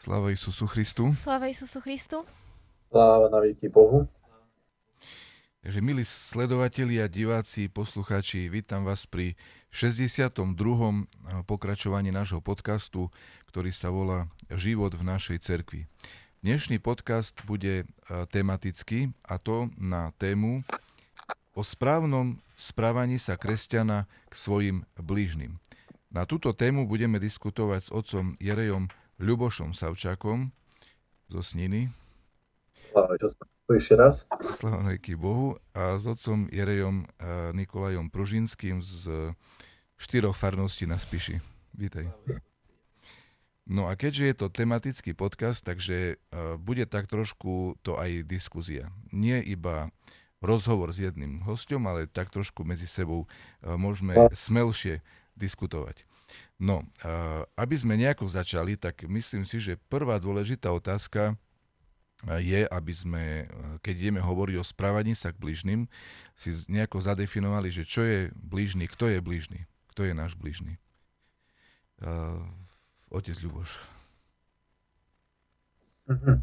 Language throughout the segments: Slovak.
Sláva Isusu Christu. Sláva Isusu Christu. Sláva na veky Bohu. Takže milí sledovatelia, diváci, poslucháči, vítam vás pri 62. pokračovaní nášho podcastu, ktorý sa volá Život v našej cerkvi. Dnešný podcast bude tematický a to na tému o správnom správaní sa kresťana k svojim blížnym. Na túto tému budeme diskutovať s otcom Jerejom Ľubošom Savčakom zo Sniny. Sláva, ešte raz. Sláva Bohu. A s otcom Jerejom Nikolajom Pružinským z štyroch farností na Spiši. Vítaj. No a keďže je to tematický podcast, takže bude tak trošku to aj diskuzia. Nie iba rozhovor s jedným hostom, ale tak trošku medzi sebou môžeme smelšie diskutovať. No, aby sme nejako začali, tak myslím si, že prvá dôležitá otázka je, aby sme, keď ideme hovoriť o správaní sa k bližným, si nejako zadefinovali, že čo je blížny, kto je blížny, kto je náš blížny. Otec Ľuboš. Mm-hmm.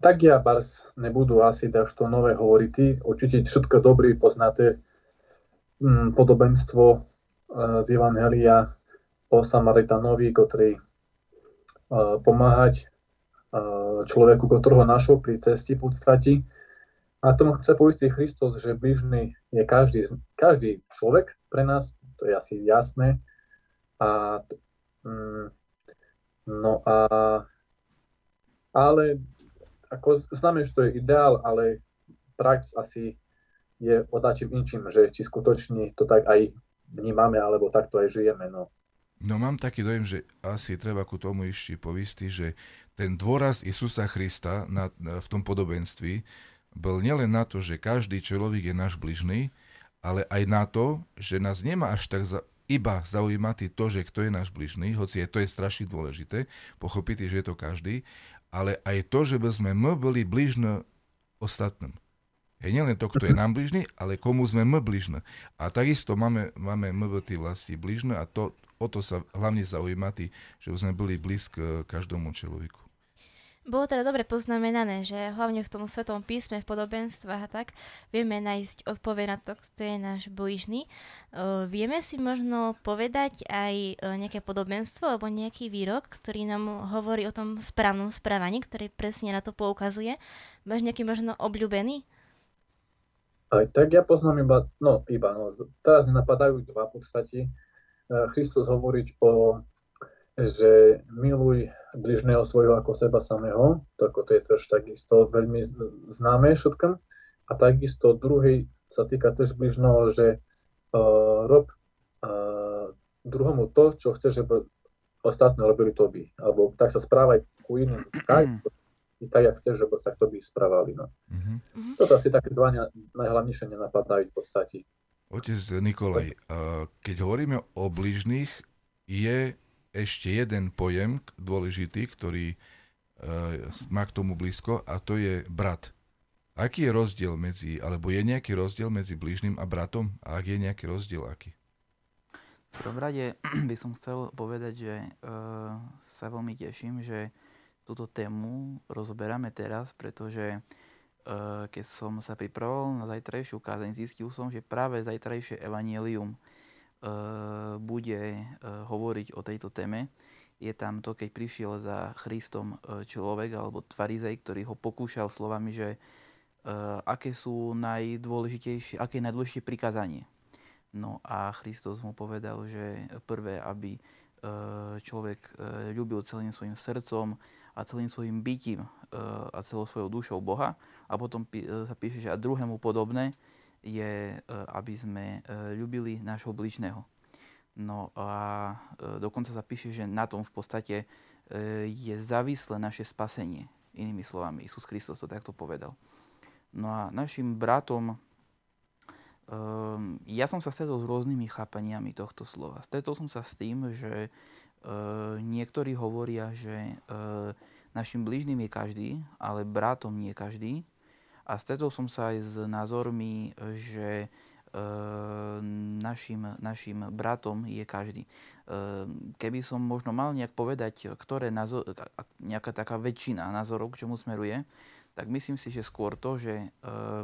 Tak ja bars nebudú asi tak to nové hovoriť. Určite všetko dobrý poznáte mm, podobenstvo e, z Evangelia o Samaritanovi, ktorý uh, pomáhať uh, človeku, ktorého našol pri cesti v podstate. A tomu chce poistiť Kristus, že blížny je každý, každý človek pre nás, to je asi jasné. A, mm, no a ale ako známe, že to je ideál, ale prax asi je odačím inčím, že či skutočne to tak aj vnímame, alebo takto aj žijeme. No. No mám taký dojem, že asi treba ku tomu ešte povisti, že ten dôraz Isusa Krista na, na, v tom podobenství bol nielen na to, že každý človek je náš bližný, ale aj na to, že nás nemá až tak za, iba zaujímať to, že kto je náš bližný, hoci je, to je strašne dôležité, pochopiť, že je to každý, ale aj to, že by sme my boli bližní ostatným. Je nielen to, kto je nám bližný, ale komu sme my bližní. A takisto máme, máme my tí vlasti bližné a to, o to sa hlavne zaujímatí, že sme boli blízk každomu človeku. Bolo teda dobre poznamenané, že hlavne v tom svetom písme, v podobenstvách a tak, vieme nájsť odpoveď na to, kto je náš blížny. Uh, vieme si možno povedať aj uh, nejaké podobenstvo alebo nejaký výrok, ktorý nám hovorí o tom správnom správaní, ktorý presne na to poukazuje. Máš nejaký možno obľúbený? Aj tak ja poznám iba, no iba, no, teraz napadajú dva v podstate. Kristus hovoriť o, že miluj bližného svojho ako seba samého, to, ako to je tiež takisto veľmi známe všetkým. A takisto druhý sa týka tiež bližného, že uh, rob uh, druhomu to, čo chceš, aby ostatní robili by. Alebo tak sa správaj ku iným tak, i tak, jak chceš, aby sa k tobie správali. No. Mm-hmm. Toto asi také dva najhlavnejšie nenapadajú v podstate. Otec Nikolaj, keď hovoríme o bližných, je ešte jeden pojem dôležitý, ktorý e, má k tomu blízko a to je brat. Aký je rozdiel medzi, alebo je nejaký rozdiel medzi blížnym a bratom? A ak je nejaký rozdiel, aký? V prvom rade by som chcel povedať, že uh, sa veľmi teším, že túto tému rozoberáme teraz, pretože Eh, keď som sa pripravoval na zajtrajšiu kázeň, zistil som, že práve zajtrajšie evanielium eh, bude eh, hovoriť o tejto téme. Je tam to, keď prišiel za Christom človek alebo farizej, ktorý ho pokúšal slovami, že aké sú najdôležitejšie, aké je najdôležitejšie prikázanie. No a Christos mu povedal, že prvé, aby človek ľúbil celým svojim srdcom, a celým svojim bytím e, a celou svojou dušou Boha. A potom e, sa píše, že a druhému podobné je, e, aby sme ľubili nášho bližného. No a dokonca sa píše, že na tom v podstate je závislé naše spasenie. Inými slovami, Isus Kristus to takto povedal. No a našim bratom, ja som sa stretol s rôznymi chápaniami tohto slova. Stretol som sa s tým, že niektorí hovoria, že Našim blížnym je každý, ale bratom nie každý. A stretol som sa aj s názormi, že našim, našim bratom je každý. Keby som možno mal nejak povedať, ktoré názor, nejaká taká väčšina názorov, k čomu smeruje, tak myslím si, že skôr to, že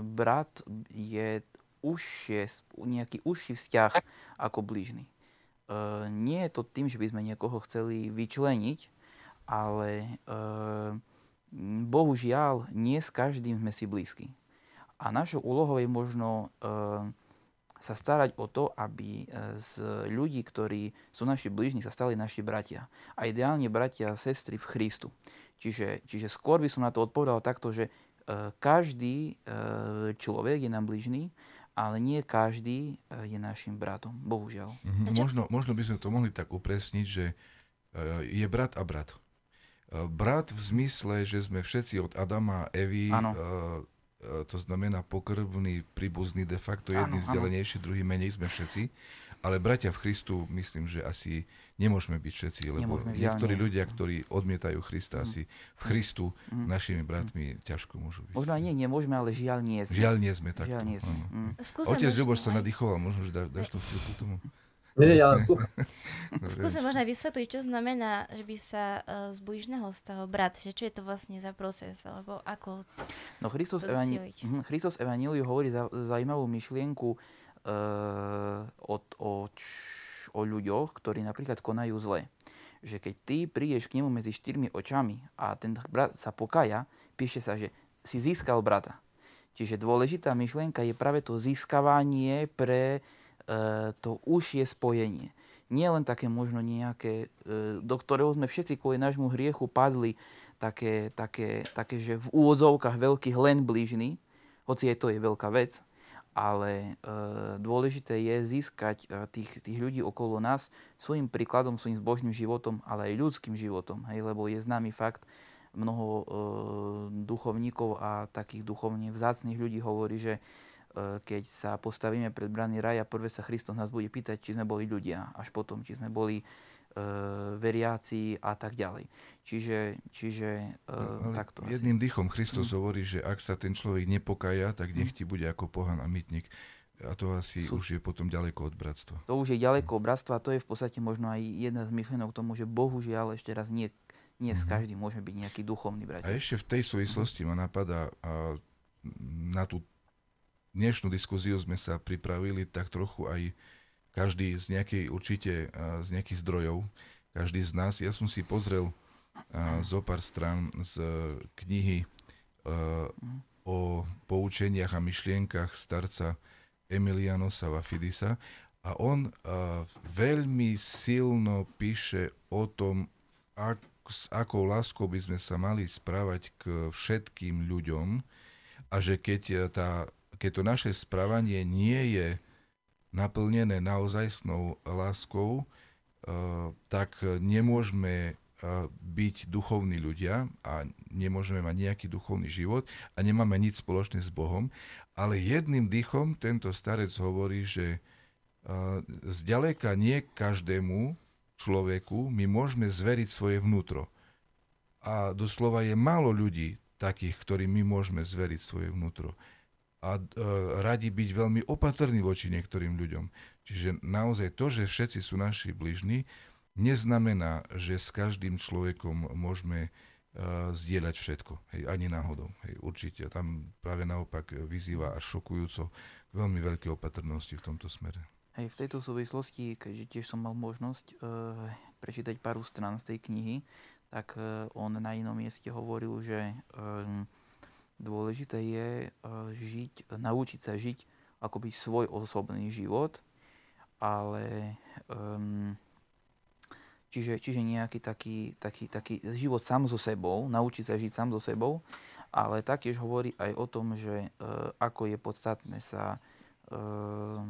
brat je užšie, nejaký užší vzťah ako blížny. Nie je to tým, že by sme niekoho chceli vyčleniť, ale bohužiaľ nie s každým sme si blízki. A našou úlohou je možno sa starať o to, aby e, z ľudí, ktorí sú naši blížni, sa stali naši bratia. A ideálne bratia a sestry v Christu. Čiže, čiže skôr by som na to odpovedal takto, že e, každý e, človek je nám blížny, ale nie každý je našim bratom. Bohužiaľ. Mm-hmm. Možno, možno by sme to mohli tak upresniť, že je brat a brat. Brat v zmysle, že sme všetci od Adama a Evy E, to znamená pokrvný, príbuzný de facto, jedný vzdelenejší, druhý menej sme všetci. Ale bratia v Christu, myslím, že asi nemôžeme byť všetci, lebo nemôžeme, niektorí nie. ľudia, ktorí odmietajú Krista, mm. asi v Christu mm. našimi bratmi mm. ťažko môžu byť. Možno aj nie, nemôžeme, ale žiaľ nie sme. Žiaľ nie sme, tak. Žiaľ nie sme. Mm. Otec Ľuboš sa nadýchoval, možno, že dáš, dáš to chvíľku tomu. Nie, nie, ja slúcham. Skúsim možno vysvetliť, čo znamená, že by sa uh, z blížneho stalo brat, že čo je to vlastne za proces, alebo ako No Christos, Evangel- mhm, Christos Evangeliu hovorí za, zaujímavú myšlienku uh, o, o, č- o ľuďoch, ktorí napríklad konajú zle. Že keď ty prídeš k nemu medzi štyrmi očami a ten brat sa pokaja, píše sa, že si získal brata. Čiže dôležitá myšlienka je práve to získavanie pre E, to užšie spojenie. Nie len také možno nejaké, e, do ktorého sme všetci kvôli nášmu hriechu padli, také, také, také že v úvodzovkách veľkých len blížny, hoci aj to je veľká vec, ale e, dôležité je získať e, tých, tých ľudí okolo nás svojim príkladom, svojim zbožným životom, ale aj ľudským životom, hej, lebo je známy fakt, mnoho e, duchovníkov a takých duchovne vzácných ľudí hovorí, že keď sa postavíme pred brany raja, prvé sa Kristus nás bude pýtať, či sme boli ľudia, až potom, či sme boli veriaci a tak ďalej. Čiže, čiže e, no, takto. Jedným asi. dýchom Kristus mm. hovorí, že ak sa ten človek nepokaja, tak nech mhm. ti bude ako pohan a mytník. A to asi Sú. už je potom ďaleko od bratstva. To už je ďaleko od bratstva to je v podstate možno aj jedna z myšlienok tomu, že bohužiaľ ešte raz nie, nie mm. s mhm. každým môže byť nejaký duchovný brat. A ešte v tej súvislosti mm. ma napadá a, na tú dnešnú diskuziu sme sa pripravili tak trochu aj každý z nejakej určite z nejakých zdrojov, každý z nás. Ja som si pozrel zo pár stran z knihy o poučeniach a myšlienkach starca Emilianosa Vafidisa a on veľmi silno píše o tom, s akou láskou by sme sa mali správať k všetkým ľuďom a že keď tá keď to naše správanie nie je naplnené naozajstnou láskou, eh, tak nemôžeme eh, byť duchovní ľudia a nemôžeme mať nejaký duchovný život a nemáme nič spoločné s Bohom. Ale jedným dýchom tento starec hovorí, že eh, zďaleka nie každému človeku my môžeme zveriť svoje vnútro. A doslova je málo ľudí takých, ktorým my môžeme zveriť svoje vnútro a e, radi byť veľmi opatrní voči niektorým ľuďom. Čiže naozaj to, že všetci sú naši bližní, neznamená, že s každým človekom môžeme uh, zdieľať všetko. Hej, ani náhodou. Hej, určite. Tam práve naopak vyzýva až šokujúco veľmi veľké opatrnosti v tomto smere. Hej, v tejto súvislosti, keďže tiež som mal možnosť uh, prečítať pár strán z tej knihy, tak uh, on na inom mieste hovoril, že uh, Dôležité je eh, žiť, naučiť sa žiť akoby svoj osobný život, ale um, čiže, čiže nejaký taký, taký, taký život sám so sebou, naučiť sa žiť sám so sebou, ale taktiež hovorí aj o tom, že uh, ako je podstatné sa uh,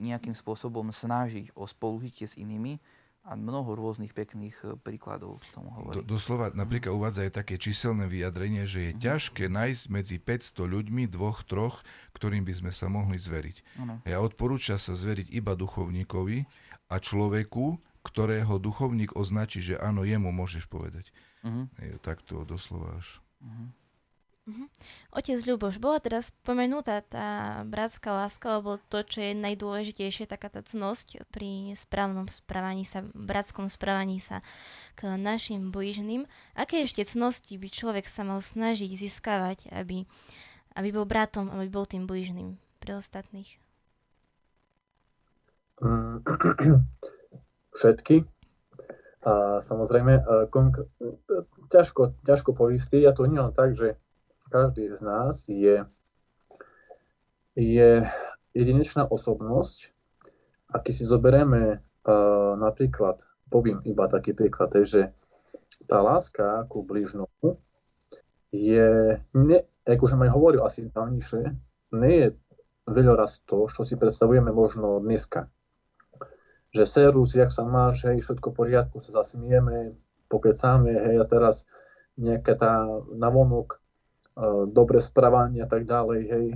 nejakým spôsobom snažiť o spolužitie s inými, a mnoho rôznych pekných e, príkladov k tomu hovorí. Do, doslova napríklad mm. uvádza aj také číselné vyjadrenie, že je mm. ťažké nájsť medzi 500 ľuďmi, dvoch, troch, ktorým by sme sa mohli zveriť. Ano. Ja odporúča sa zveriť iba duchovníkovi a človeku, ktorého duchovník označí, že áno, jemu môžeš povedať. Uh-huh. Je, tak to doslova až. Uh-huh. Uh-huh. Otec Ľuboš, bola teraz spomenutá tá bratská láska, alebo to, čo je najdôležitejšie, taká tá cnosť pri správnom správaní sa, bratskom správaní sa k našim blížnym. Aké ešte cnosti by človek sa mal snažiť získavať, aby, aby bol bratom, aby bol tým blížnym pre ostatných? Mm, všetky. A samozrejme, konk- ťažko, ťažko poistý. Ja to nie len tak, že každý z nás je, je jedinečná osobnosť. A keď si zoberieme uh, napríklad, poviem iba taký príklad, že tá láska ku bližnomu je, ne, ako už aj hovoril asi dávnejšie, nie je veľa raz to, čo si predstavujeme možno dneska. Že serus, jak sa máš, hej, všetko v poriadku, sa zasmieme, pokecáme, hej, a teraz nejaká tá navonok dobre správanie a tak ďalej, hej,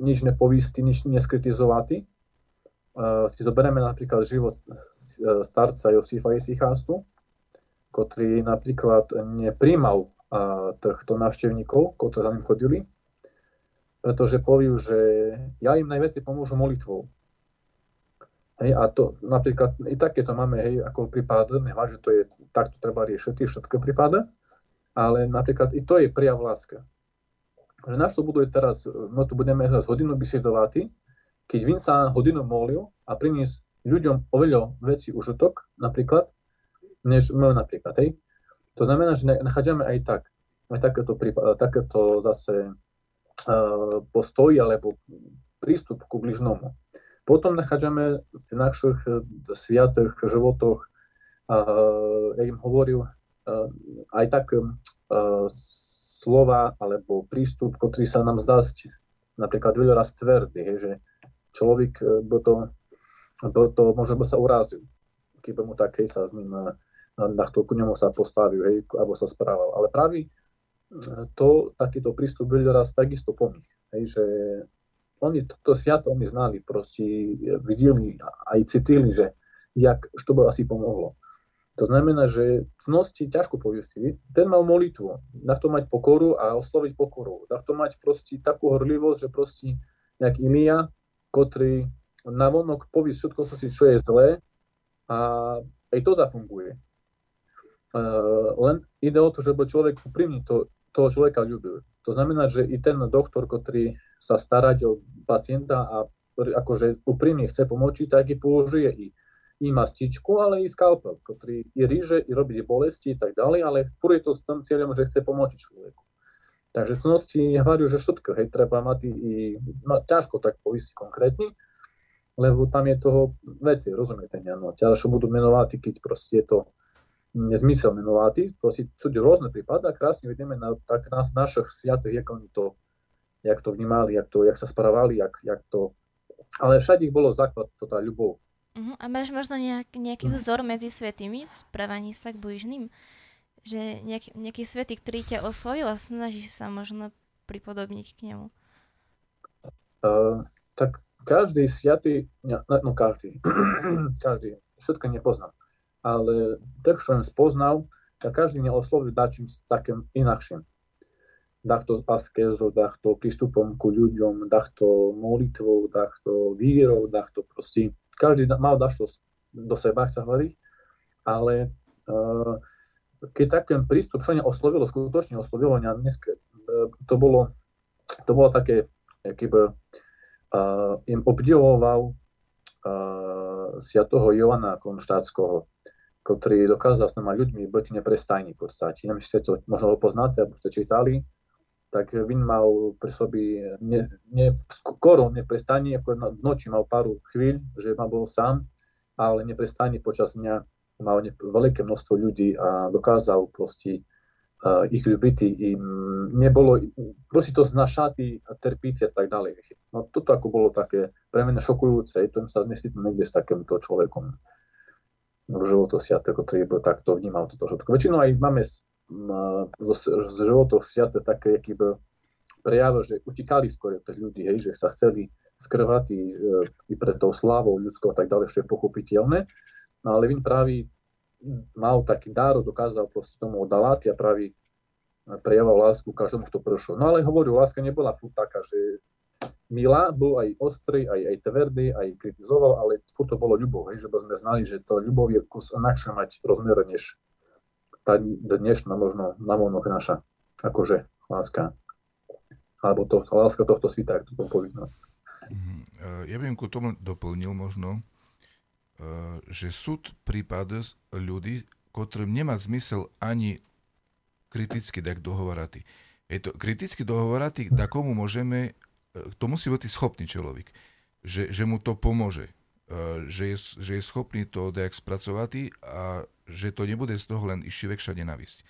nič nepovisti, nič neskritizovati. Si zoberieme napríklad život e, starca Josifa Isichastu, ktorý napríklad nepríjmal týchto návštevníkov, ktorí za ním chodili, pretože poviu, že ja im najviac pomôžu molitvou. Hej, a to napríklad i takéto máme, hej, ako prípad, nehľad, že to je, takto treba riešiť, všetko prípady, ale napríklad i to je prijav láska. Že naš to buduje teraz, no tu budeme hľadať hodinu bisedovati, keď Vin sa hodinu molil a prinies ľuďom oveľa väčší užitok, napríklad, než my napríklad, hej. To znamená, že nachádzame aj tak, aj takéto, takéto zase uh, postoj alebo prístup ku bližnomu. Potom nachádzame v našich sviatých životoch, uh, ja im hovoril, aj tak uh, slova alebo prístup, ktorý sa nám zdá napríklad veľa raz tvrdý, že človek by to, by to možno by sa urazil, keby mu tak sa s ním na, na ku nemu sa postavil, hej, alebo sa správal. Ale práve to, takýto prístup veľa raz takisto pomých, hej, že oni to sviato oni znali, proste videli aj cítili, že jak, čo by asi pomohlo. To znamená, že cnosti ťažko poviesť. Ten mal molitvu, na to mať pokoru a osloviť pokoru. Na to mať proste takú horlivosť, že proste nejak Ilia, ktorý vonok povie všetko, čo je zlé a aj to zafunguje. Len ide o to, že človek úprimne to, toho človeka ľúbil. To znamená, že i ten doktor, ktorý sa starať o pacienta a akože úprimne chce pomôcť, tak i použije i i mastičku, ale i skalpel, ktorý i ríže, i robí bolesti a tak ďalej, ale fur je to s tým cieľom, že chce pomôcť človeku. Takže cnosti hovorí, že všetko, hej, treba mať i, no, ťažko tak povisť konkrétne, lebo tam je toho veci, rozumiete, no, ťažko budú menovať, keď proste je to nezmysel menovať, proste sú rôzne prípady a krásne vidíme na, tak na našich sviatých, jak oni to, jak to vnímali, jak, to, jak sa správali, jak, jak to, ale všade ich bolo základ, to tá ľubov, Uh-huh. A máš možno nejak, nejaký mhm. vzor medzi svetými správaní sa k blížným? Že nejaký, nejaký svetý, ktorý ťa osvojil a snažíš sa možno pripodobniť k nemu? Uh, tak každý sviatý, no, každý, každý, všetko nepoznám, ale tak, čo som spoznal, tak každý mňa oslovil dačím takým inakším. Dachto askézou, dachto prístupom ku ľuďom, dachto molitvou, dachto vírou, dachto proste každý mal dašto do seba, sa hovorí, ale uh, keď taký prístup, čo oslovilo, skutočne oslovilo mňa dnes, uh, to bolo, to bolo také, keby uh, im obdivoval uh, Sviatoho Joana Konštátskeho, ktorý dokázal s nami ľuďmi byť neprestajný v podstate. Neviem, či ste to možno poznáte, alebo ste čítali, tak Vin mal pri sobi ne, ne, skoro neprestanie, ako v noči mal pár chvíľ, že ma bol sám, ale neprestane počas dňa mal ne, veľké množstvo ľudí a dokázal proste uh, ich ľúbiť, im nebolo, proste to znašať a trpiť a tak ďalej. No toto ako bolo také pre mňa šokujúce, to sa nesýtam niekde s takýmto človekom v životosiate, ktorý bol takto vnímal toto všetko. Väčšinou aj máme z životov sviate také, aký by prejavil, že utekali skôr od tých ľudí, hej, že sa chceli skrvať i, i pred tou slávou ľudskou a tak ďalej, čo je pochopiteľné. No ale Vin práve mal taký dar, dokázal proste tomu odalať a práve prejavoval lásku každému, kto prešol. No ale hovoril, láska nebola furt taká, že milá, bol aj ostrý, aj, aj tvrdý, aj kritizoval, ale furt to bolo ľubov, hej, že by sme znali, že to ľubov je kus inakšie mať rozmer, než tá dnešná možno navonok naša, akože láska. Alebo to, láska tohto svita, ak to poviem. Mhm. Ja by ku tomu doplnil možno, že súd prípad ľudí, ktorým nemá zmysel ani kriticky tak dohovorati. Eto, kriticky dohovorati, da komu môžeme, to musí byť schopný človek, že, že mu to pomôže, že je, že je schopný to dejak spracovati a že to nebude z toho len išti vekša nenavisť.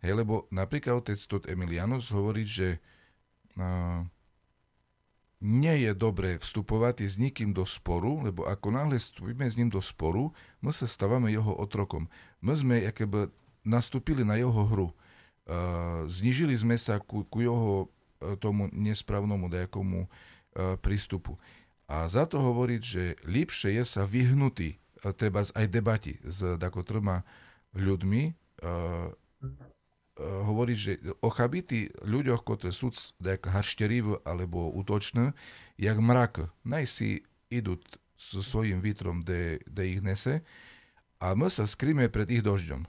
Hej, lebo napríklad otec Tot Emilianus hovorí, že uh, nie je dobré vstupovať s nikým do sporu, lebo ako náhle vstupíme s ním do sporu, my sa stávame jeho otrokom. My sme jakoby nastúpili na jeho hru. Uh, znižili sme sa ku, ku jeho tomu nesprávnomu nejakomu uh, prístupu. A za to hovoriť, že lepšie je sa vyhnutý uh, treba aj debati s tako troma ľuďmi, uh, hovoriť, že ochabití ľuďoch, ktorí sú tak hašteriví alebo útoční, jak mrak, najsi idú so svojím vítrom, kde, ich nese a my sa skríme pred ich dožďom.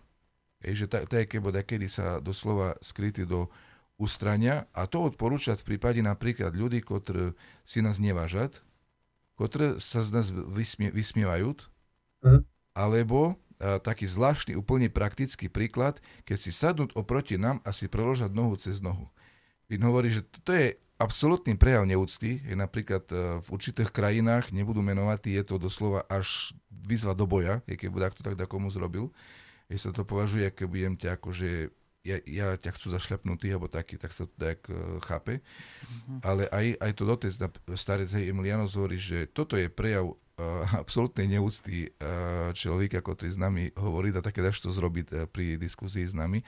Ej, že tak, tak keby kedy sa doslova skrytí do ustrania a to odporúčať v prípade napríklad ľudí, ktorí si nás nevážať, ktorí sa z nás vysmie, vysmievajú, mm. alebo taký zvláštny, úplne praktický príklad, keď si sadnúť oproti nám a si preložať nohu cez nohu. Vin hovorí, že to je absolútny prejav neúcty. Je napríklad e, v určitých krajinách, nebudú menovať, je to doslova až výzva do boja, keď bude to tak komu zrobil. Je sa to považuje, keď budem ťa akože ja, ja ťa chcú zašľapnutý, alebo taký, tak sa to tak uh, chápe. Mm-hmm. Ale aj, aj to dotec, starec hej Emilianos hovorí, že toto je prejav uh, absolútnej neúcty uh, človeka, ktorý s nami hovorí a také dáš to zrobiť uh, pri diskuzii s nami.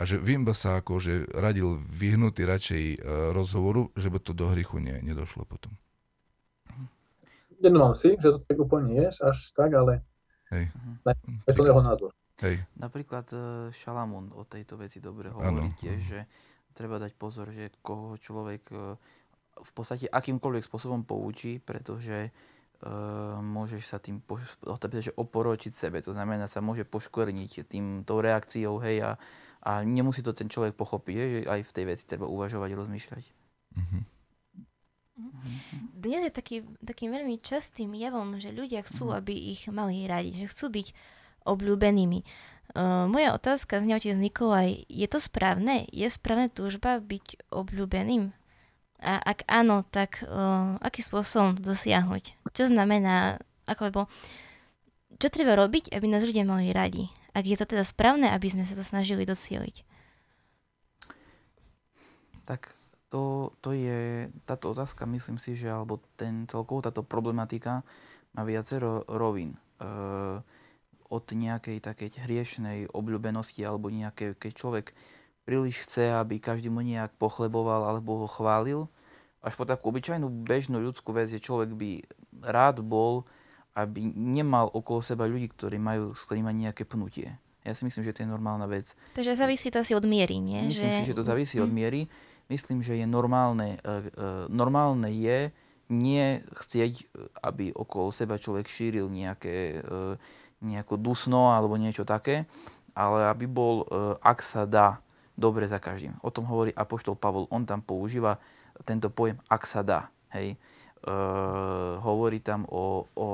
A že vím by sa akože radil vyhnutý radšej uh, rozhovoru, že by to do hrychu ne, nedošlo potom. Nedomám si, že to tak úplne je, až tak, ale Hej. je to jeho názor. Hej. Napríklad Šalamún o tejto veci dobre hovorí ano. tiež, že treba dať pozor, že koho človek v podstate akýmkoľvek spôsobom poučí, pretože Uh, môžeš sa tým poš- že oporočiť sebe. To znamená, sa môže poškvrniť tým, tou reakciou, hej, a, a nemusí to ten človek pochopiť, hej, že aj v tej veci treba uvažovať, rozmýšľať. Mm-hmm. Dnes je taký, takým veľmi častým javom, že ľudia chcú, mm-hmm. aby ich mali radi, že chcú byť obľúbenými. Uh, moja otázka z otec Nikolaj, je to správne? Je správne túžba byť obľúbeným? A ak áno, tak uh, aký spôsobom to dosiahnuť? Čo znamená, ako lebo, čo treba robiť, aby nás ľudia mali radi? Ak je to teda správne, aby sme sa to snažili docieliť? Tak to, to je, táto otázka, myslím si, že alebo ten celkovo táto problematika má viacero rovín. Uh, od nejakej takej hriešnej obľúbenosti alebo nejaké, keď človek príliš chce, aby každý mu nejak pochleboval alebo ho chválil, až po takú obyčajnú bežnú ľudskú vec, že človek by rád bol, aby nemal okolo seba ľudí, ktorí majú s ktorými nejaké pnutie. Ja si myslím, že to je normálna vec. Takže závisí to asi od miery, nie? Myslím že... si, že to závisí od mhm. miery. Myslím, že je normálne, uh, uh, normálne je nie chcieť, aby okolo seba človek šíril nejaké, nejaké dusno alebo niečo také, ale aby bol, uh, ak sa dá, dobre za každým. O tom hovorí Apoštol Pavol. On tam používa tento pojem, ak sa dá. Hej. E, hovorí tam o, o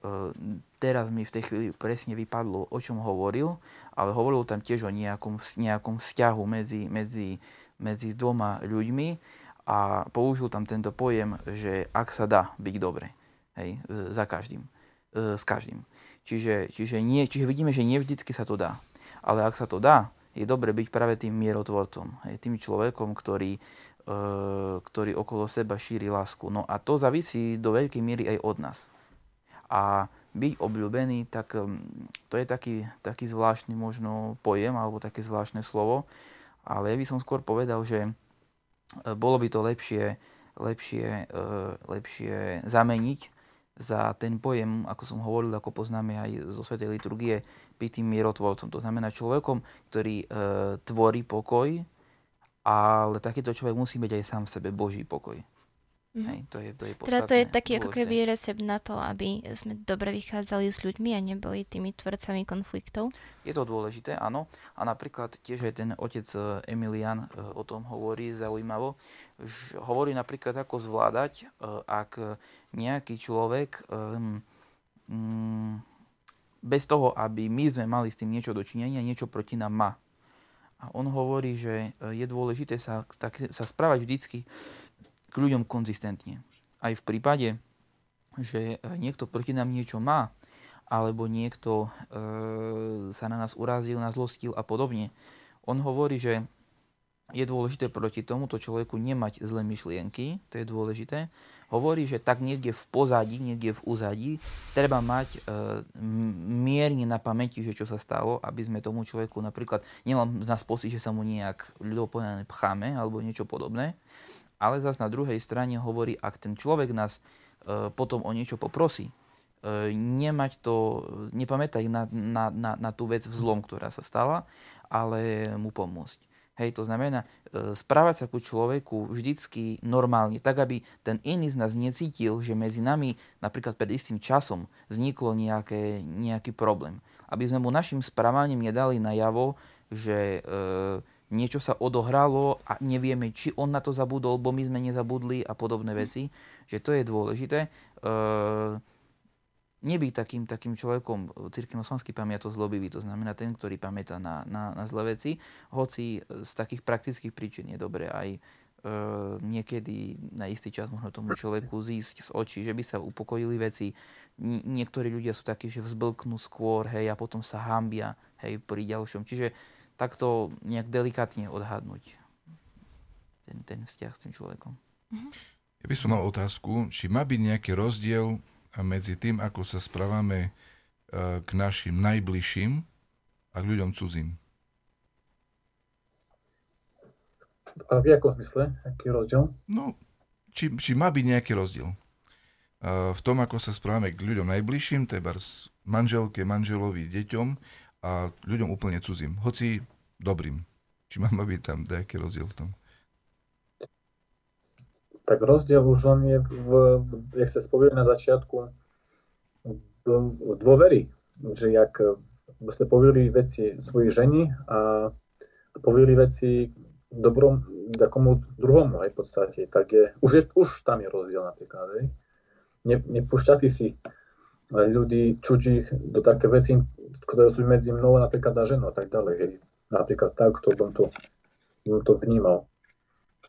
e, teraz mi v tej chvíli presne vypadlo, o čom hovoril, ale hovoril tam tiež o nejakom, nejakom vzťahu medzi, medzi, medzi dvoma ľuďmi a použil tam tento pojem, že ak sa dá byť dobre. Hej, e, za každým. E, s každým. Čiže, čiže, nie, čiže vidíme, že nie vždycky sa to dá. Ale ak sa to dá, je dobre byť práve tým mierotvorcom. Tým človekom, ktorý E, ktorý okolo seba šíri lásku. No a to závisí do veľkej miery aj od nás. A byť obľúbený, tak to je taký, taký zvláštny možno pojem alebo také zvláštne slovo, ale ja by som skôr povedal, že e, bolo by to lepšie, lepšie, e, lepšie zameniť za ten pojem, ako som hovoril, ako poznáme aj zo Svetej liturgie, byť tým mierotvorcom. To znamená človekom, ktorý e, tvorí pokoj, ale takýto človek musí byť aj sám v sebe Boží pokoj. Mm. Hej, to je, to je Teda to je taký dôležité. ako keby recept na to, aby sme dobre vychádzali s ľuďmi a neboli tými tvorcami konfliktov. Je to dôležité, áno. A napríklad tiež aj ten otec e, Emilian e, o tom hovorí zaujímavo. Že hovorí napríklad, ako zvládať, e, ak nejaký človek um, bez toho, aby my sme mali s tým niečo dočinenia, niečo proti nám má. A on hovorí, že je dôležité sa, tak, sa správať vždycky k ľuďom konzistentne. Aj v prípade, že e, niekto proti nám niečo má, alebo niekto e, sa na nás urazil, nás zlostil a podobne. On hovorí, že je dôležité proti tomuto človeku nemať zlé myšlienky, to je dôležité. Hovorí, že tak niekde v pozadí, niekde v úzadí treba mať e, mierne na pamäti, že čo sa stalo, aby sme tomu človeku napríklad nemal nás pocit, že sa mu nejak ľudopovedané pcháme alebo niečo podobné ale zase na druhej strane hovorí, ak ten človek nás e, potom o niečo poprosí, e, nemať to, nepamätať na, na, na, na tú vec vzlom, ktorá sa stala, ale mu pomôcť. Hej, to znamená e, správať sa ku človeku vždycky normálne, tak aby ten iný z nás necítil, že medzi nami napríklad pred istým časom vzniklo nejaké, nejaký problém. Aby sme mu našim správaním nedali najavo, že e, niečo sa odohralo a nevieme, či on na to zabudol, bo my sme nezabudli a podobné veci, že to je dôležité. E, nebyť takým, takým človekom, cirkevnoslanský pamäť to zlobivý, to znamená ten, ktorý pamätá na, na, na zlé veci, hoci z takých praktických príčin je dobré aj e, niekedy na istý čas možno tomu človeku zísť z očí, že by sa upokojili veci. N- niektorí ľudia sú takí, že vzblknú skôr, hej, a potom sa hambia, hej, pri ďalšom. Čiže takto nejak delikátne odhadnúť ten, ten vzťah s tým človekom. Mhm. Ja by som mal otázku, či má byť nejaký rozdiel medzi tým, ako sa správame e, k našim najbližším a k ľuďom cudzím. A v akom zmysle? Aký rozdiel? No, či, či má byť nejaký rozdiel. E, v tom, ako sa správame k ľuďom najbližším, teda manželke, manželovi, deťom a ľuďom úplne cudzím. Hoci dobrým. Či má byť tam nejaký rozdiel v tom? Tak rozdiel už len je, v, jak ste spomínali na začiatku, v, v dôveri. Že jak ste povili veci svojej ženi a povili veci dobrom takomu druhomu aj v podstate, tak je, už, je, už tam je rozdiel napríklad. Ne, nepúšťati si ľudí čudžích do také veci, ktoré sú medzi mnou napríklad a ženou a tak ďalej. Hej napríklad tak, kto by to, by to vnímal.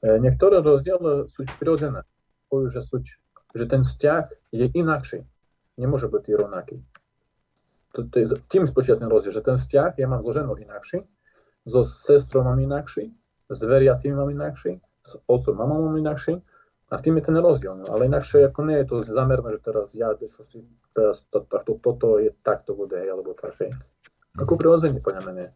E, niektoré rozdiely sú prirodzené. Že, sú, že ten vzťah je inakší. Nemôže byť rovnaký. To, to je, v tým spočíva ten rozdiel, že ten vzťah ja mám so ženou inakší, so sestrou mám inakší, s veriacimi mám inakší, s otcom mamou mám inakší, a v tým je ten rozdiel. No. Ale inakšie ako nie je to zamerné, že teraz ja, čo si, teraz to, to, to, toto je takto bude, alebo tak. Ako prirodzene podľa mňa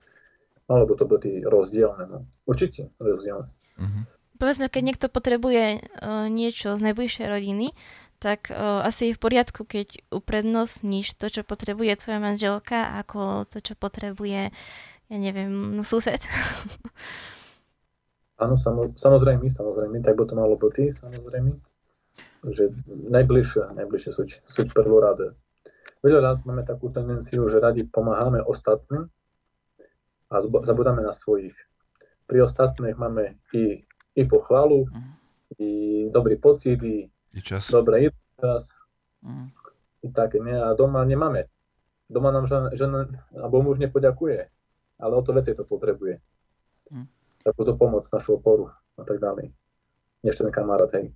alebo to byť rozdielne. No. Určite rozdielne. Uh-huh. Povedzme, keď niekto potrebuje uh, niečo z najbližšej rodiny, tak uh, asi je v poriadku, keď uprednostníš to, čo potrebuje tvoja manželka, ako to, čo potrebuje, ja neviem, no, sused. Áno, samo, samozrejme, samozrejme, tak by to malo byť, samozrejme, že najbližšie, najbližšie sú, sú prvoradé. Veľa raz máme takú tendenciu, že radi pomáhame ostatným, a zabudáme na svojich. Pri ostatných máme i, i pochvalu, uh-huh. i dobrý pocit, i, I čas. dobré čas. Uh-huh. I také, nie? A doma nemáme. Doma nám žena, žena alebo muž nepoďakuje, ale o to veci to potrebuje. Uh-huh. Takúto pomoc, našu oporu a tak ďalej. Než ten kamarát, hej.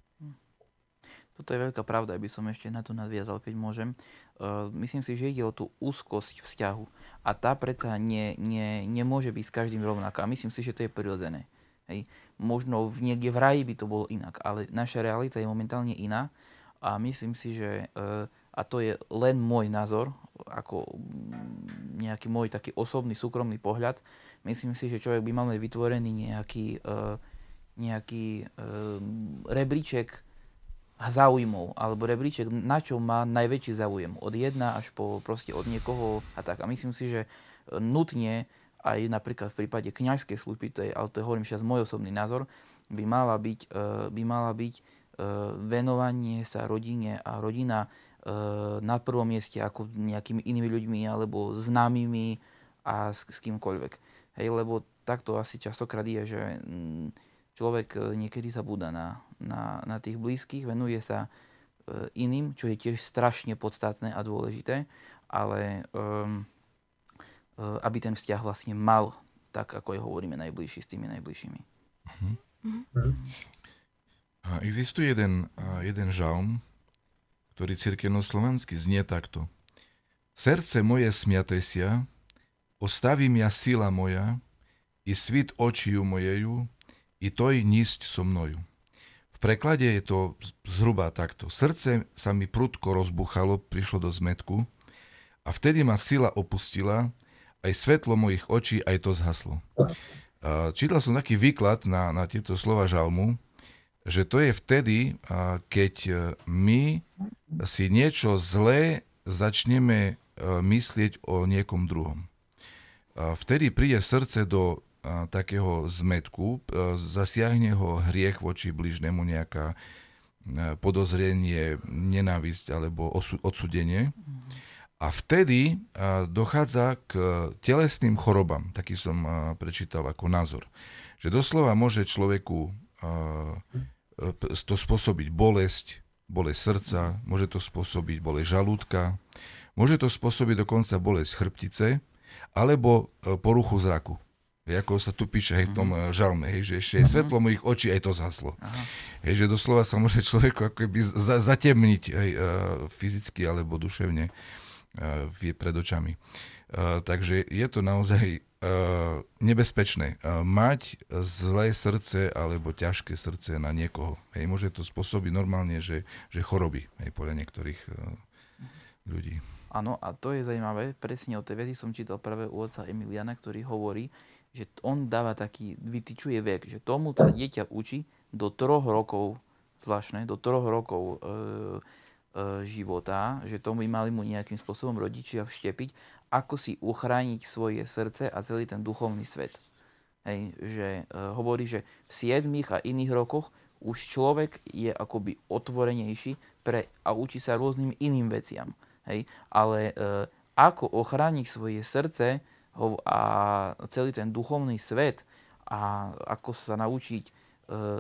Toto je veľká pravda, aby som ešte na to nadviazal, keď môžem. Uh, myslím si, že ide o tú úzkosť vzťahu. A tá predsa nie, nie, nemôže byť s každým rovnaká. Myslím si, že to je prirodzené. Hej. Možno v niekde v raji by to bolo inak, ale naša realita je momentálne iná a myslím si, že, uh, a to je len môj názor, ako nejaký môj taký osobný, súkromný pohľad, myslím si, že človek by mal mať vytvorený nejaký, uh, nejaký uh, rebríček záujmov alebo rebríček, na čo má najväčší záujem. Od jedna až po proste od niekoho a tak. A myslím si, že nutne aj napríklad v prípade kňažskej služby, to je, ale to je hovorím teraz môj osobný názor, by mala byť, e, by mala byť venovanie sa rodine a rodina na prvom mieste ako nejakými inými ľuďmi alebo známymi a s, s kýmkoľvek. Hej, lebo takto asi častokrát je, že mm, človek niekedy zabúda na, na, na tých blízkych, venuje sa iným, čo je tiež strašne podstatné a dôležité, ale um, Eh, aby ten vzťah vlastne mal tak, ako je hovoríme najbližší s tými najbližšími. Uh-huh. A existuje jeden, jeden žalm, ktorý cirkevnoslovanský znie takto. Serce moje smiatesia, ostavím ja sila moja, i svit očiju mojeju, i toj nísť so mnoju. V preklade je to zhruba takto. Srdce sa mi prudko rozbuchalo, prišlo do zmetku a vtedy ma sila opustila aj svetlo mojich očí, aj to zhaslo. Čítal som taký výklad na, na tieto slova žalmu, že to je vtedy, keď e, my si niečo zlé začneme e, myslieť o niekom druhom. Vtedy príde srdce do takého zmetku, e, zasiahne ho hriech voči bližnému, nejaká podozrenie, nenávisť alebo odsudenie. A vtedy dochádza k telesným chorobám. Taký som prečítal ako názor. Že doslova môže človeku to spôsobiť bolesť, bolesť srdca, môže to spôsobiť bolesť žalúdka, môže to spôsobiť dokonca bolesť chrbtice, alebo e, poruchu zraku. Ako sa tu píše hej, v tom uh-huh. žalme, hej, že ešte uh-huh. svetlo mojich očí aj to zhaslo. Uh-huh. Hej, že doslova sa môže človeku ako keby zatemniť hej, fyzicky alebo duševne. E, vie pred očami. E, takže je to naozaj e, nebezpečné mať zlé srdce alebo ťažké srdce na niekoho. Hej, môže to spôsobiť normálne, že, že choroby hej, podľa niektorých ľudí. Áno, a to je zaujímavé. Presne o tej veci som čítal práve u otca Emiliana, ktorý hovorí, že on dáva taký, vytyčuje vek, že tomu sa dieťa učí do troch rokov, zvláštne, do troch rokov e, E, života, že to by mali mu nejakým spôsobom rodičia vštepiť, ako si uchrániť svoje srdce a celý ten duchovný svet. Hej, že e, hovorí, že v 7 a iných rokoch už človek je akoby otvorenejší pre, a učí sa rôznym iným veciam. Hej, ale e, ako ochrániť svoje srdce a celý ten duchovný svet a ako sa naučiť,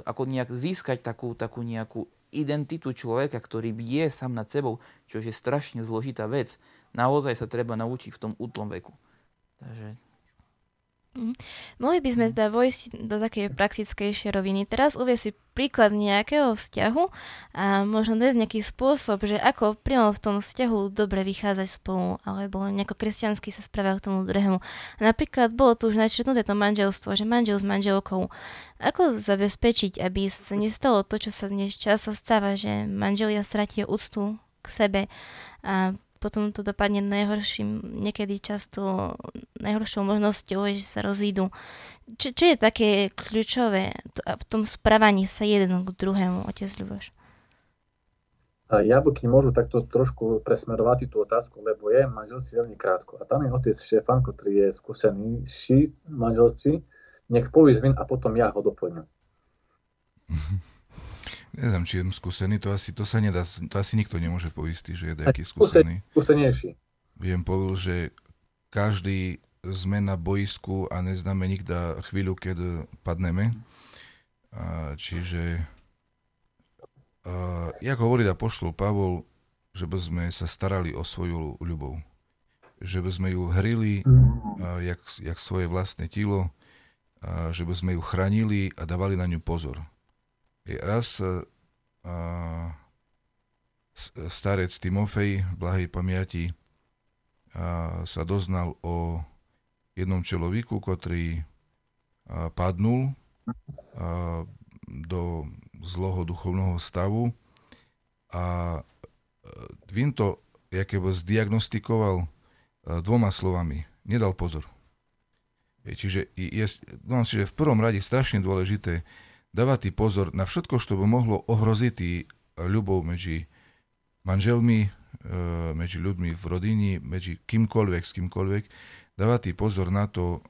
ako nejak získať takú, takú nejakú identitu človeka, ktorý je sám nad sebou, čo je strašne zložitá vec. Naozaj sa treba naučiť v tom útlom veku. Takže Mm. Mohli by sme teda vojsť do takej praktickejšej roviny. Teraz uvie si príklad nejakého vzťahu a možno dať nejaký spôsob, že ako priamo v tom vzťahu dobre vychádzať spolu, alebo nejako kresťansky sa spravia k tomu druhému. Napríklad bolo tu už načrtnuté to manželstvo, že manžel s manželkou. Ako zabezpečiť, aby sa nestalo to, čo sa dnes často stáva, že manželia stratia úctu k sebe a potom to dopadne najhorším, niekedy často najhoršou možnosťou, že sa rozídu. Čo, čo je také kľúčové v tom správaní sa jeden k druhému, otec Ľuboš? Ja kým môžu takto trošku presmerovať tú otázku, lebo je manželství veľmi krátko. A tam je otec Štefan, ktorý je skúsený v manželství, nech povie zvin a potom ja ho doplňam. Neviem, či je skúsený, to asi, to sa nedá, to asi nikto nemôže poistiť, že je nejaký skúsený. Skúsenejší. Viem povedal, že každý sme na boisku a neznáme nikda chvíľu, keď padneme. A, čiže, a, jak hovorí a poštol Pavol, že by sme sa starali o svoju ľubov. Že by sme ju hrili, a, jak, jak svoje vlastné telo, a, že by sme ju chránili a dávali na ňu pozor raz uh, starec Timofej v blahej pamiati uh, sa doznal o jednom človeku, ktorý uh, padnul uh, do zloho duchovného stavu a Vin to jakébo zdiagnostikoval dvoma slovami. Nedal pozor. Čiže je, no, že v prvom rade strašne dôležité dávať pozor na všetko, čo by mohlo ohroziť ľubov medzi manželmi, e, medzi ľuďmi v rodini, medzi kýmkoľvek, s kýmkoľvek, dávať pozor na to,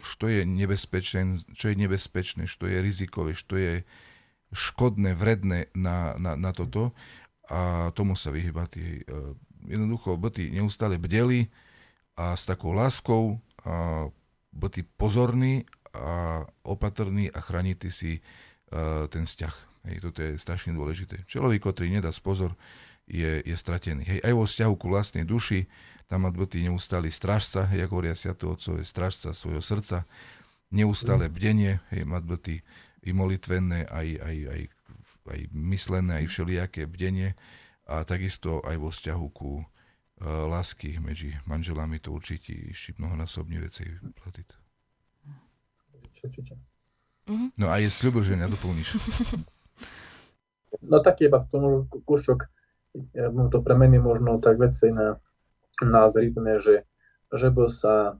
čo je nebezpečné, čo je nebezpečné, čo je rizikové, čo je škodné, vredné na, na, na toto a tomu sa vyhybať. Jednoducho, byty neustále bdeli a s takou láskou a byty pozorní a opatrný a chrániť si uh, ten vzťah. Hej, toto je strašne dôležité. Človek, ktorý nedá pozor, je, je stratený. Hej, aj vo vzťahu ku vlastnej duši, tam má byť neustály strážca, hej, ako hovoria Sviatú Otcové, strážca svojho srdca, neustále bdenie, hej, má byť i molitvenné, aj, aj, aj, aj myslené, aj všelijaké bdenie a takisto aj vo vzťahu ku uh, lásky medzi manželami to určite ešte mnohonásobne veci platiť určite. Mm-hmm. No a je sľubil, že nedoplníš. No tak iba k tomu kúšok, ja to premení možno tak veci na, na rytme, že, že by sa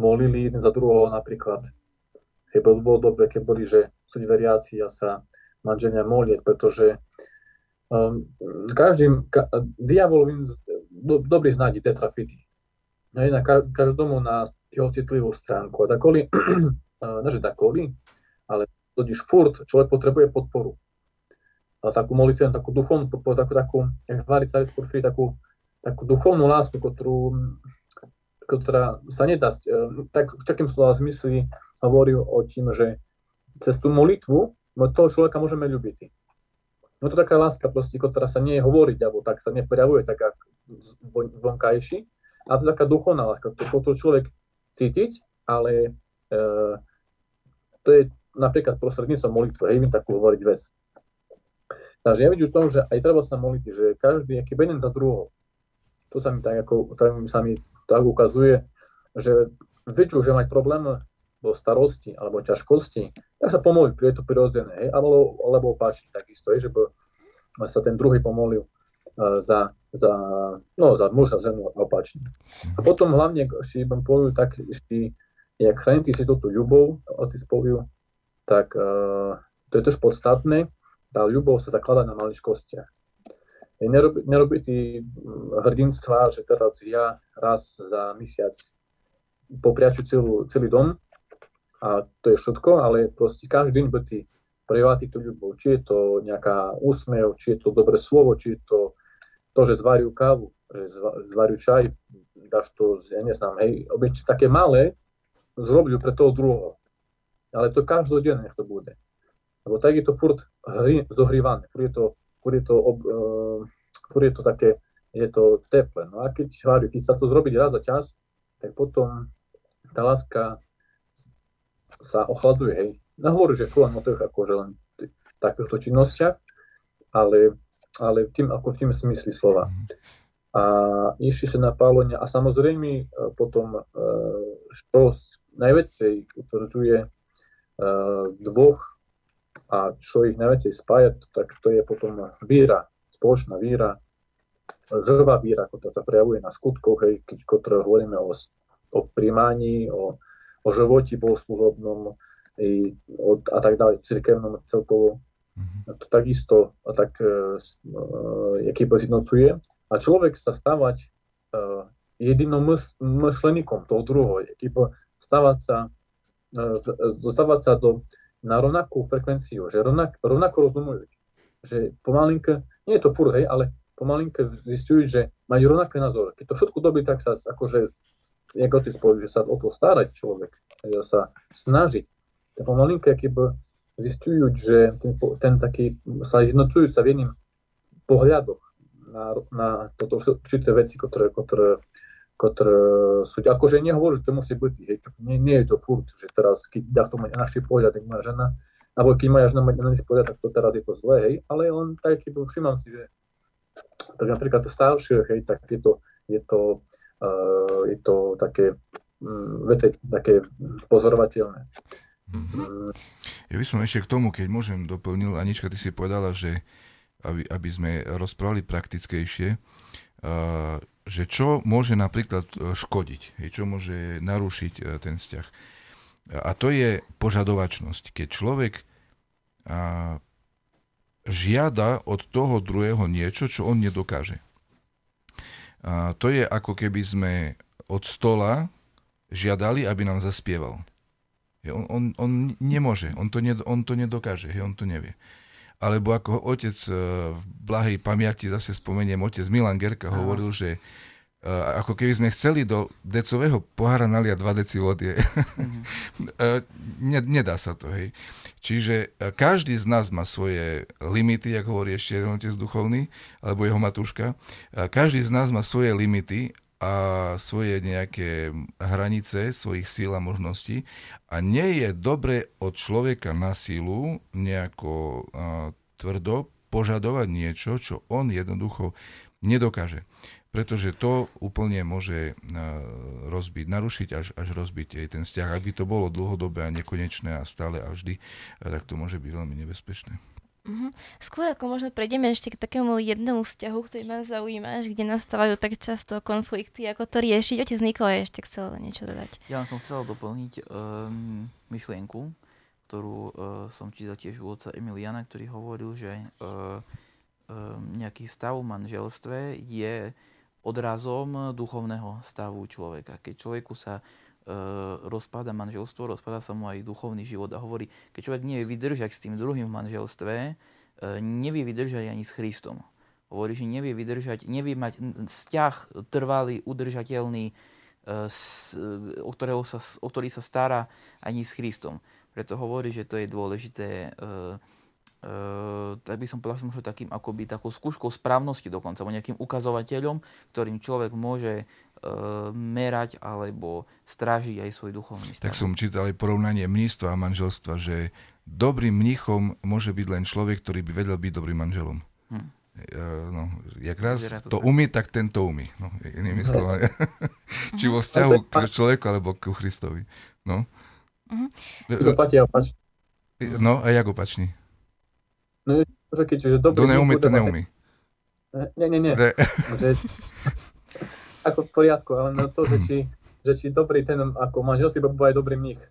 molili jeden za druhého napríklad. Hej, bolo, bolo dobre, keď boli, že sú veriaci a sa manželia molieť, pretože um, každým, ka, diavol do, dobrý znádi tetrafity. Hej, na každomu na jeho citlivú stránku. A takoli ne že takový, ale totiž furt človek potrebuje podporu. A takú molitvu, takú duchovnú podporu, takú, takú jak hovorí sa Porfíry, takú, takú duchovnú lásku, ktorú, ktorá sa nedá, e, tak v takým slova zmysli hovoril o tým, že cez tú molitvu no toho človeka môžeme ľúbiť. No to taká láska proste, ktorá sa nie je hovoriť, alebo tak sa neprejavuje tak ako vonkajší, ale to taká duchovná láska, ktorú človek cítiť, ale e, to je napríklad prostredníctvom molitvy, hej, takú hovoriť vec. Takže ja vidím v tom, že aj treba sa moliť, že každý, aký benen za druhou. To sa mi tak, ako, tak sa mi tak ukazuje, že vidú, že mať problém do starosti alebo ťažkosti, tak sa pomôli, je to prirodzené, hej, alebo, alebo opačne takisto, hej, že by sa ten druhý pomolil uh, za, za, no, za muža, ženu opačne. A potom hlavne, si budem povedať, tak ešte jak chrániť si túto ľubov, ty spoviu, tak uh, to je tiež podstatné. Tá ľubov sa zakladá na maličkostiach. Nerobí, nerobí mm, hrdinstva, že teraz ja raz za mesiac popriaču celú, celý dom a to je všetko, ale proste každý deň by prejavovať tú ľubov. Či je to nejaká úsmev, či je to dobré slovo, či je to to, že zvarujú kávu, že zvarujú čaj, dáš to, ja neznám, hej, obyč také malé, Ale to každodenne nech to bude. Lebo tak je to furt hry, zohrývané, furt je to, furt je to, ob, uh, furt je to teplé. No a keď, hovorí, keď sa to zrobiť raz za čas, tak potom tá láska sa ochladzuje, hej. Nehovorím, že furt len o tých akože len takýchto činnostiach, ale, ale v tým, ako v tým smysli slova. A išli sa na pálenie a samozrejme e, potom, čo e, najväčšej utvrdzuje uh, dvoch a čo ich najväčšej spája, tak to je potom víra, spoločná víra, žrvá víra, ktorá sa prejavuje na skutkoch, hej, keď ktoré hovoríme o, o príjmaní, o, o životi bohoslužobnom i, o, a tak ďalej, cirkevnom celkovo. Mm-hmm. To takisto tak, uh, jaký zjednocuje. A človek sa stávať uh, jedinou myšleníkom toho druhého, stavať sa, dostávať sa do, na rovnakú frekvenciu, že rovnak, rovnako rozumujú. Že pomalinke, nie je to furt, hej, ale pomalinke zistujú, že majú rovnaké názory. Keď to všetko dobí, tak sa akože, jak otec povie, že sa o to starať človek, že sa snažiť. Tak pomalinke, keby zistujú, že ten, ten taký, sa zjednocujú sa v jedným pohľadoch na, na toto určité veci, ktoré, ktoré ktoré sú, akože nehovorím, že to musí byť, hej, nie, nie je to furt, že teraz, keď dá to mať naši pohľad, moja žena, alebo keď moja žena mať na pohľad, tak to teraz je to zlé, hej, ale len tak, keď všimám si, že tak napríklad to staršie, hej, tak je to, je to, uh, je to také um, veci také pozorovateľné. Mm-hmm. Ja by som ešte k tomu, keď môžem doplnil, Anička, ty si povedala, že aby, aby sme rozprávali praktickejšie, že čo môže napríklad e, škodiť, čo môže narušiť e, ten vzťah. A to je požadovačnosť. Keď človek žiada od toho druhého niečo, čo on nedokáže. To je ako keby sme od stola žiadali, aby nám zaspieval. On, on, on nemôže, on to, ne, on to nedokáže, on to nevie. Alebo ako otec e, v blahej pamiati, zase spomeniem, otec Milan Gerka hovoril, že Uh, ako keby sme chceli do decového pohára naliať 2 deci vody. Mm-hmm. nedá sa to, hej. Čiže uh, každý z nás má svoje limity, ako hovorí ešte jeden otec duchovný, alebo jeho matúška. Každý z nás má svoje limity a svoje nejaké hranice svojich síl a možností. A nie je dobre od človeka na sílu nejako tvrdo požadovať niečo, čo on jednoducho nedokáže pretože to úplne môže rozbiť, narušiť až, až rozbiť aj ten vzťah. Ak by to bolo dlhodobé a nekonečné a stále a vždy, tak to môže byť veľmi nebezpečné. Mm-hmm. Skôr ako možno prejdeme ešte k takému jednému vzťahu, ktorý ma zaujíma, kde nastávajú tak často konflikty, ako to riešiť. Otec Nikolaj ešte chcel niečo dodať. Ja som chcel doplniť um, myšlienku, ktorú uh, som čítal tiež u otca Emiliana, ktorý hovoril, že uh, um, nejaký stav v manželstve je odrazom duchovného stavu človeka. Keď človeku sa e, rozpada manželstvo, rozpada sa mu aj duchovný život a hovorí, keď človek nevie vydržať s tým druhým v manželstve, e, nevie vydržať ani s Kristom. Hovorí, že nevie vydržať, nevie mať vzťah trvalý, udržateľný, e, o, ktorého sa, o ktorý sa stará ani s Kristom. Preto hovorí, že to je dôležité e, tak by som povedal, možno takým akoby takou skúškou správnosti dokonca, alebo nejakým ukazovateľom, ktorým človek môže merať alebo strážiť aj svoj duchovný stav. Tak som čítal aj porovnanie mníctva a manželstva, že dobrým mníchom môže byť len človek, ktorý by vedel byť dobrým manželom. Hm. Uh, no, jak raz to, to umí, tak ten to umí. No, inými slovami. Či vo vzťahu k človeku, alebo ku Christovi. No. Uh-huh. To platí opačne. No, a jak opačný? No, že keď, že dobrý... To neumí, to neumí. Nie, nie, nie. Že, ako v poriadku, ale no to, že či, že či dobrý ten, ako manžel si bol aj dobrý mních.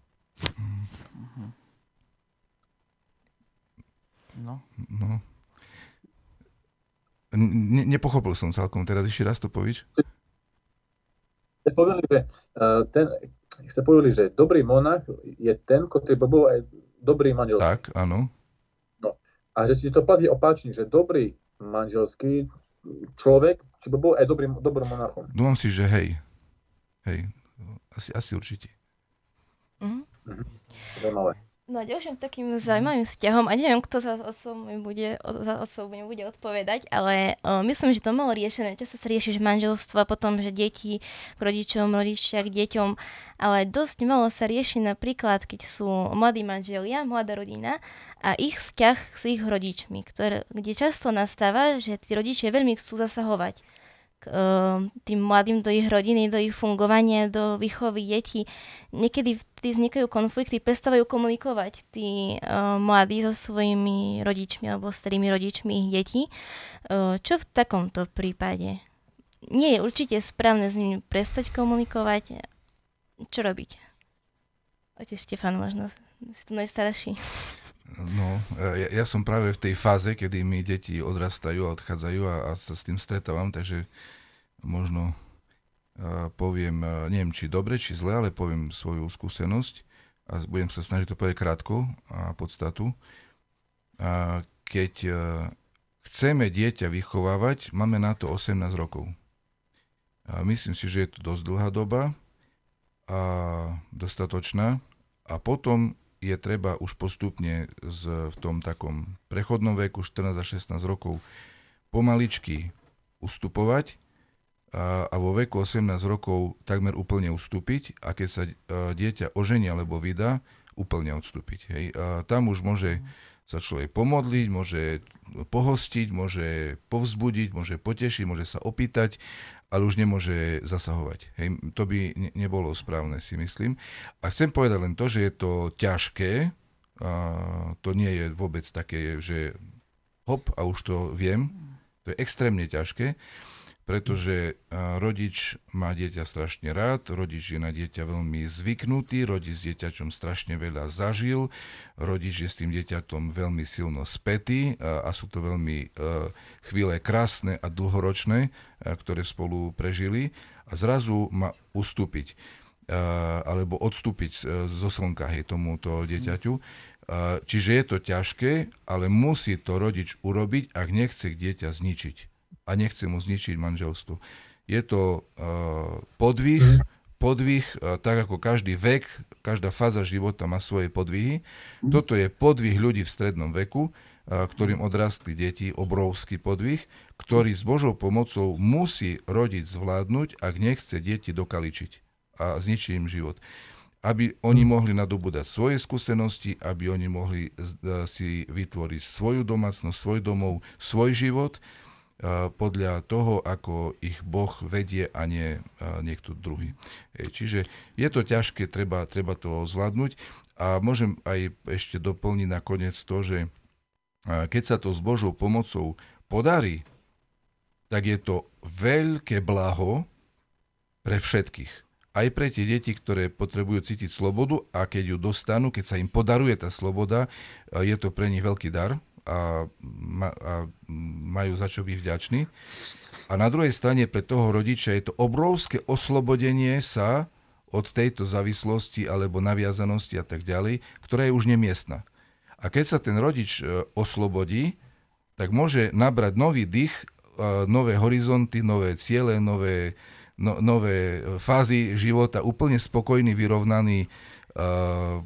No. no. Ne, nepochopil som celkom, teraz ešte raz to povíš. Ste povedali, že, uh, ten, ste povedali, že dobrý monach je ten, ktorý bol aj dobrý manžel. Tak, áno. A že si to platí opačne, že dobrý manželský človek, či by bol aj dobrým, dobrým monarchom. Dúfam si, že hej. Hej. Asi, asi určite. Mm-hmm. Zaujímavé. No a ďalším takým zaujímavým vzťahom, a neviem, kto za otcom mi bude, za otcom mi bude odpovedať, ale uh, myslím, že to malo riešené. Čo sa rieši, že manželstvo a potom, že deti k rodičom, rodičia k deťom, ale dosť malo sa rieši napríklad, keď sú mladí manželia, mladá rodina a ich vzťah s ich rodičmi, ktoré, kde často nastáva, že tí rodičia veľmi chcú zasahovať tým mladým do ich rodiny, do ich fungovania, do výchovy detí. Niekedy vtedy vznikajú konflikty, prestávajú komunikovať tí uh, mladí so svojimi rodičmi alebo starými rodičmi ich detí. Uh, čo v takomto prípade? Nie je určite správne s nimi prestať komunikovať. Čo robiť? Otec Štefan, možno si tu najstarší. No, ja, ja som práve v tej fáze, kedy mi deti odrastajú a odchádzajú a, a sa s tým stretávam, takže možno uh, poviem, uh, neviem či dobre, či zle, ale poviem svoju skúsenosť a budem sa snažiť to povedať krátko a podstatu. A keď uh, chceme dieťa vychovávať, máme na to 18 rokov. A myslím si, že je to dosť dlhá doba a dostatočná. A potom je treba už postupne z, v tom takom prechodnom veku 14 a 16 rokov pomaličky ustupovať a, a vo veku 18 rokov takmer úplne ustúpiť a keď sa a, dieťa ožení alebo vydá, úplne odstúpiť. Hej. A tam už môže sa človek pomodliť, môže pohostiť, môže povzbudiť, môže potešiť, môže sa opýtať ale už nemôže zasahovať. Hej, to by ne, nebolo správne, si myslím. A chcem povedať len to, že je to ťažké, a to nie je vôbec také, že hop a už to viem. To je extrémne ťažké pretože rodič má dieťa strašne rád, rodič je na dieťa veľmi zvyknutý, rodič s dieťačom strašne veľa zažil, rodič je s tým dieťatom veľmi silno spätý a, sú to veľmi uh, chvíle krásne a dlhoročné, uh, ktoré spolu prežili a zrazu má ustúpiť. alebo odstúpiť zo slnka hej, tomuto dieťaťu. Čiže je to ťažké, ale musí to rodič urobiť, ak nechce dieťa zničiť. A nechce mu zničiť manželstvo. Je to podvih, podvih, tak ako každý vek, každá fáza života má svoje podvihy. Toto je podvih ľudí v strednom veku, ktorým odrastli deti, obrovský podvih, ktorý s Božou pomocou musí rodiť zvládnuť, ak nechce deti dokaličiť a zničiť im život aby oni mohli nadobúdať svoje skúsenosti, aby oni mohli si vytvoriť svoju domácnosť, svoj domov, svoj život podľa toho, ako ich Boh vedie a nie e, niekto druhý. Čiže je to ťažké, treba, treba to zvládnuť. A môžem aj ešte doplniť nakoniec to, že keď sa to s Božou pomocou podarí, tak je to veľké blaho pre všetkých. Aj pre tie deti, ktoré potrebujú cítiť slobodu a keď ju dostanú, keď sa im podaruje tá sloboda, je to pre nich veľký dar a, a majú za čo byť vďační. A na druhej strane pre toho rodiča je to obrovské oslobodenie sa od tejto závislosti alebo naviazanosti a tak ďalej, ktorá je už nemiestna. A keď sa ten rodič e, oslobodí, tak môže nabrať nový dých, e, nové horizonty, nové ciele, nové, no, nové fázy života, úplne spokojný, vyrovnaný, uh,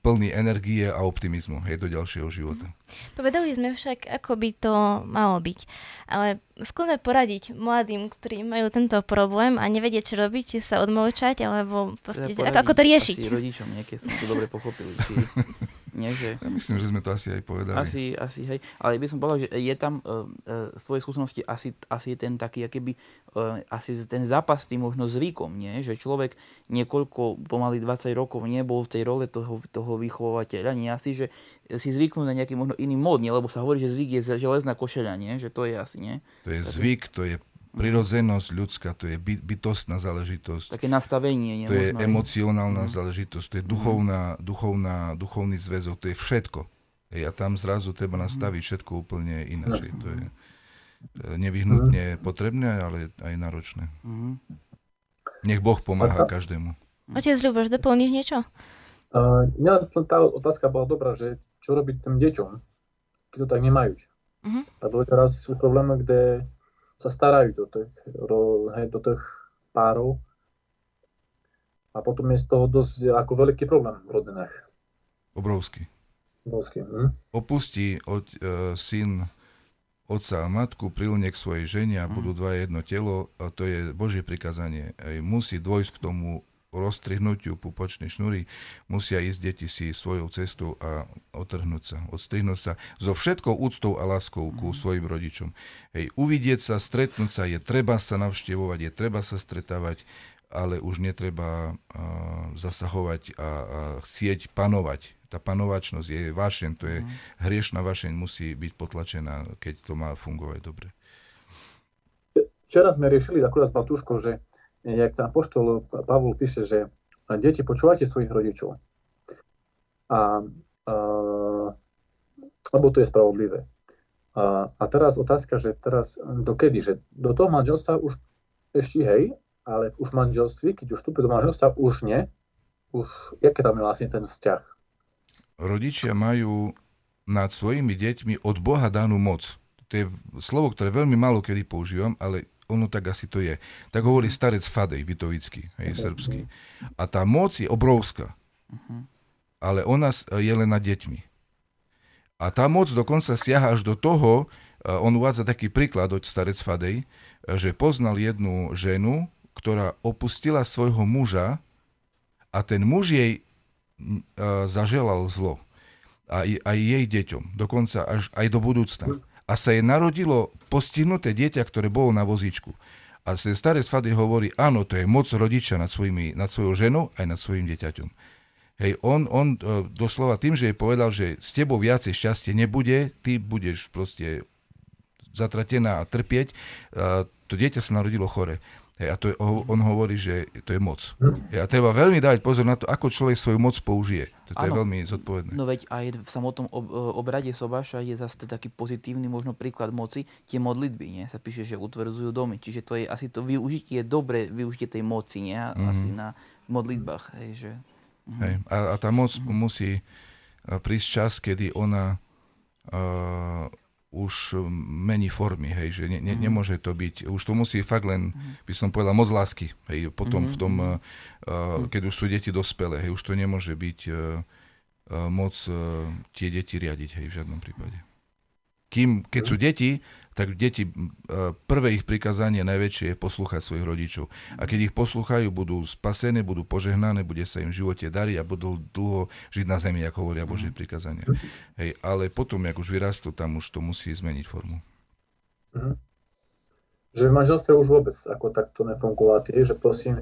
plný energie a optimizmu hej, do ďalšieho života. Povedali sme však, ako by to malo byť. Ale skúsme poradiť mladým, ktorí majú tento problém a nevedia, čo robiť, či sa odmlčať, alebo proste, teda ako, ako to riešiť. Asi rodičom, niekedy som to dobre pochopil. Či Nie, že... Ja myslím, že sme to asi aj povedali. Asi, asi hej. Ale by som povedal, že je tam uh, uh, svoje skúsenosti asi, asi ten taký, keby, uh, asi ten zápas tým možno zvykom, nie? Že človek niekoľko, pomaly 20 rokov nebol v tej role toho, toho vychovateľa, nie? Asi, že si zvyknú na nejaký možno iný mód, nie? Lebo sa hovorí, že zvyk je železná košeľa, nie? Že to je asi, nie? To je zvyk, to je prirodzenosť ľudská, to je by, bytostná záležitosť. Také nastavenie. To je emocionálna mm. záležitosť, to je duchovná, duchovná, duchovný zväzok, to je všetko. Hej, a tam zrazu treba nastaviť všetko úplne ináč. To je nevyhnutne potrebné, ale aj náročné. Nech Boh pomáha každému. Otec Ľuboš, doplníš niečo? Uh, ja, tá otázka bola dobrá, že čo robiť tým deťom, keď to tak nemajú. Uh-huh. Lebo teraz sú problémy, kde sa starajú do tých, do, hej, do tých párov. A potom je z toho dosť ako veľký problém v rodinách. Obrovský. Obrovský. Hm? Opustí od, uh, syn otca a matku, prilne k svojej žene a budú dva jedno telo. A to je Božie prikázanie. Ej, musí dôjsť k tomu roztrihnutiu pupočnej šnúry, musia ísť deti si svojou cestou a otrhnúť sa, odstrihnúť sa so všetkou úctou a láskou ku mhm. svojim rodičom. Hej, uvidieť sa, stretnúť sa, je treba sa navštevovať, je treba sa stretávať, ale už netreba uh, zasahovať a, a chcieť panovať. Tá panovačnosť je vášeň, to je mm. hriešná vášeň, musí byť potlačená, keď to má fungovať dobre. Včera sme riešili akurát s Matúškou, že jak tam poštol Pavol píše, že deti, počúvajte svojich rodičov. A, a, lebo to je spravodlivé. A, a teraz otázka, že teraz dokedy, že do toho manželstva už ešte hej, ale už v manželství, keď už vstúpi do manželstva, už nie. Už, jaké tam je vlastne ten vzťah? Rodičia majú nad svojimi deťmi od Boha danú moc. To je slovo, ktoré veľmi málo kedy používam, ale ono tak asi to je. Tak hovorí starec Fadej, Vitovický, hej, srbský. A tá moc je obrovská. Ale ona je len nad deťmi. A tá moc dokonca siaha až do toho, on uvádza taký príklad od starec Fadej, že poznal jednu ženu, ktorá opustila svojho muža a ten muž jej zaželal zlo. Aj, aj jej deťom, dokonca až aj do budúcna a sa jej narodilo postihnuté dieťa, ktoré bolo na vozíčku. A ten starec Fady hovorí, áno, to je moc rodiča nad, svojimi, nad svojou ženou aj nad svojim dieťaťom. Hej, on, on e, doslova tým, že jej povedal, že s tebou viacej šťastie nebude, ty budeš proste zatratená a trpieť, to dieťa sa narodilo chore. Hej, a to je, on hovorí, že to je moc. Hej, a treba veľmi dať pozor na to, ako človek svoju moc použije. To, je veľmi zodpovedné. No veď aj v samotnom ob, obrade Sobáša je zase taký pozitívny možno príklad moci, tie modlitby, nie? Sa píše, že utvrdzujú domy. Čiže to je asi to využitie, dobre využitie tej moci, nie? Mm-hmm. Asi na modlitbách. Hej, že... mm-hmm. hej, a, a tá moc mm-hmm. musí prísť čas, kedy ona uh, už um, mení formy, hej, že ne, ne, mm. nemôže to byť, už to musí fakt len, mm. by som povedal, moc lásky, hej, potom mm. v tom, uh, keď už sú deti dospelé, hej, už to nemôže byť uh, uh, moc uh, tie deti riadiť, hej, v žiadnom prípade. Kým, keď sú deti, tak deti, prvé ich prikázanie najväčšie je poslúchať svojich rodičov. A keď ich poslúchajú, budú spasené, budú požehnané, bude sa im v živote dariť a budú dlho žiť na zemi, ako hovoria Božie prikázania. Hej, ale potom, jak už vyrastú, tam už to musí zmeniť formu. Mhm. Že v manželstve už vôbec ako takto nefungovať, že prosím,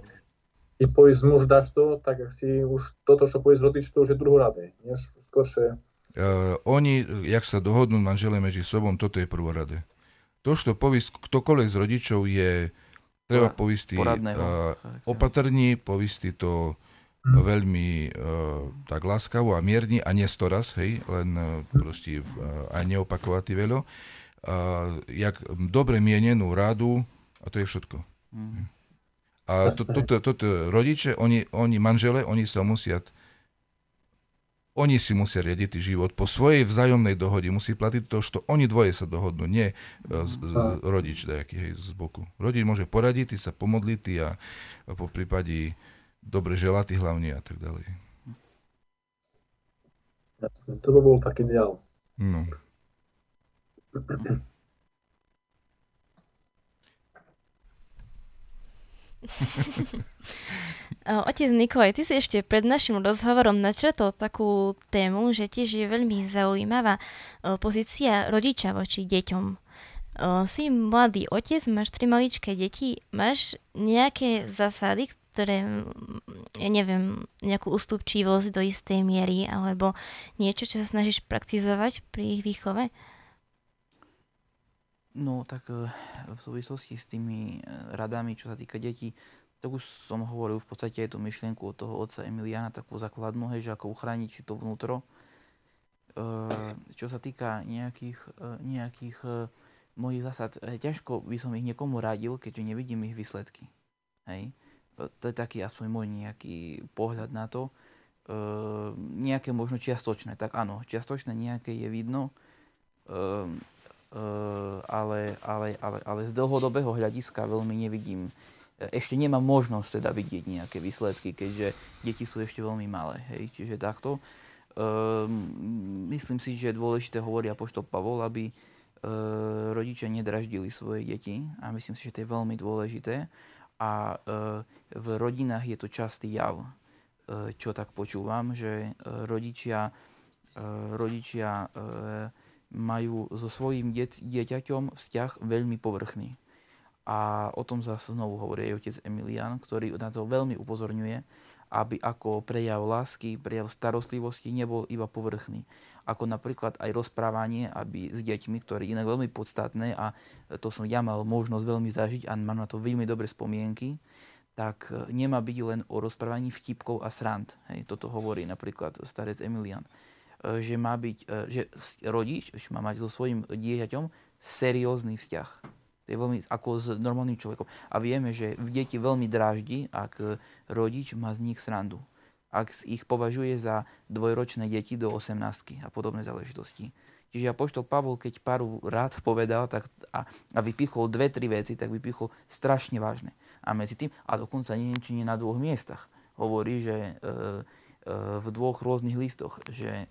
i povísť muž dáš to, tak ak si už toto, čo povísť rodič, to už je druhoradé. Skôršie... Uh, oni, jak sa dohodnú manželé medzi sobom, toto je prvoradé to, čo povísť ktokoľvek z rodičov je, treba povísť uh, opatrní, povísť to hmm. veľmi uh, tak láskavo a mierni a nie storaz, hej, len uh, proste uh, aj neopakovať veľo. Uh, jak dobre mienenú rádu a to je všetko. Mm. A toto to, to, to, rodiče, oni, oni manžele, oni sa musia oni si musia riadiť život po svojej vzájomnej dohode. Musí platiť to, čo oni dvoje sa dohodnú, nie z, z, rodič nejaký, hej, z boku. Rodič môže poradiť, sa pomodliť a, a po prípade dobre želať hlavne a tak ďalej. To by bol taký ideál. No. Otec Nikolaj, ty si ešte pred našim rozhovorom načrtol takú tému, že tiež je veľmi zaujímavá pozícia rodiča voči deťom. Si mladý otec, máš tri maličké deti, máš nejaké zásady, ktoré, ja neviem, nejakú ústupčivosť do istej miery, alebo niečo, čo sa snažíš praktizovať pri ich výchove? No tak e, v súvislosti s tými e, radami, čo sa týka detí, tak už som hovoril v podstate aj tú myšlienku od toho otca Emiliana, takú základnú, hej, že ako uchrániť si to vnútro. E, čo sa týka nejakých, nejakých mojich zásad, ťažko by som ich niekomu radil, keďže nevidím ich výsledky. Hej. To je taký aspoň môj nejaký pohľad na to. Nejaké možno čiastočné, tak áno, čiastočné nejaké je vidno, ale, ale, ale, ale z dlhodobého hľadiska veľmi nevidím ešte nemám možnosť teda vidieť nejaké výsledky, keďže deti sú ešte veľmi malé. Hej. Čiže takto. Um, myslím si, že je dôležité, hovorí apoštol Pavol, aby uh, rodičia nedraždili svoje deti a myslím si, že to je veľmi dôležité. A uh, v rodinách je to častý jav, uh, čo tak počúvam, že uh, rodičia, uh, rodičia uh, majú so svojím dieťaťom vzťah veľmi povrchný a o tom zase znovu hovorí aj otec Emilian, ktorý na to veľmi upozorňuje, aby ako prejav lásky, prejav starostlivosti nebol iba povrchný. Ako napríklad aj rozprávanie, aby s deťmi, ktoré inak veľmi podstatné a to som ja mal možnosť veľmi zažiť a mám na to veľmi dobré spomienky, tak nemá byť len o rozprávaní vtipkov a srand. Hej, toto hovorí napríklad starec Emilian. Že má byť, že rodič má mať so svojím dieťaťom seriózny vzťah to je veľmi ako s normálnym človekom. A vieme, že v deti veľmi dráždi, ak rodič má z nich srandu. Ak ich považuje za dvojročné deti do 18 a podobné záležitosti. Čiže apoštol Pavol, keď paru rád povedal tak a, a vypichol dve, tri veci, tak vypichol strašne vážne. A medzi tým, a dokonca neviem, či nie na dvoch miestach, hovorí, že e, e, v dvoch rôznych listoch, že e,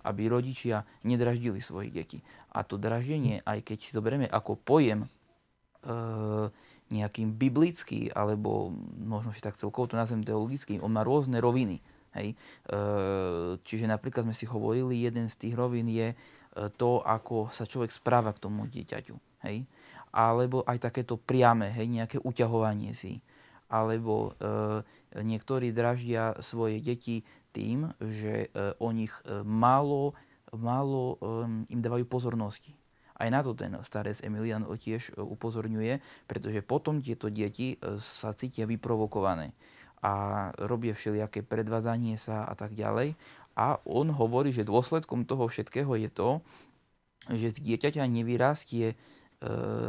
aby rodičia nedraždili svojich detí. A to draždenie, aj keď si zoberieme ako pojem, Eh, nejakým biblický, alebo možno si tak celkovo to nazvem teologický, on má rôzne roviny. Hej? Eh, čiže napríklad sme si hovorili, jeden z tých rovín je eh, to, ako sa človek správa k tomu dieťaťu. Hej? Alebo aj takéto priame, hej, nejaké uťahovanie si. Alebo niektorí draždia svoje deti tým, že e, o nich e, málo, málo e, im dávajú pozornosti Aj na to ten starec Emilian tiež upozorňuje, pretože potom tieto deti sa cítia vyprovokované a robia všelijaké predvázanie sa a tak ďalej. A on hovorí, že dôsledkom toho všetkého je to, že z dieťaťa nevyrastie e,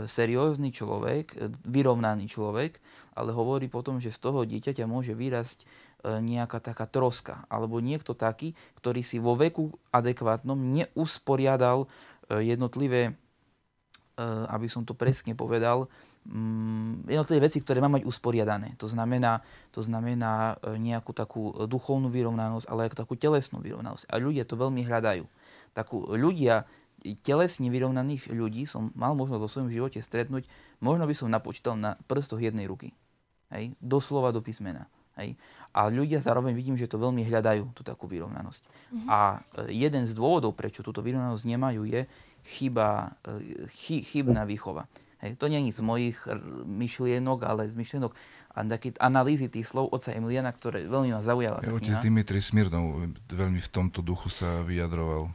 seriózny človek, e, vyrovnaný človek, ale hovorí potom, že z toho dieťaťa môže vyrásť e, nejaká taká troska, alebo niekto taký, ktorý si vo veku adekvátnom neusporiadal e, jednotlivé, e, aby som to presne povedal, mm, jednotlivé veci, ktoré má mať usporiadané. To znamená, to znamená e, nejakú takú duchovnú vyrovnanosť, ale aj takú telesnú vyrovnanosť. A ľudia to veľmi hľadajú. Takú ľudia, telesne vyrovnaných ľudí som mal možnosť vo svojom živote stretnúť, možno by som napočítal na prstoch jednej ruky. Hej? Doslova do písmena. Hej? A ľudia zároveň vidím, že to veľmi hľadajú, tú takú vyrovnanosť. Mm-hmm. A e, jeden z dôvodov, prečo túto vyrovnanosť nemajú, je chyba, e, chy, chybná výchova. Hej, to nie je z mojich myšlienok, ale z myšlienok a také analýzy tých slov oca Emiliana, ktoré veľmi ma zaujala. Ja, otec Dimitri Smirnov veľmi v tomto duchu sa vyjadroval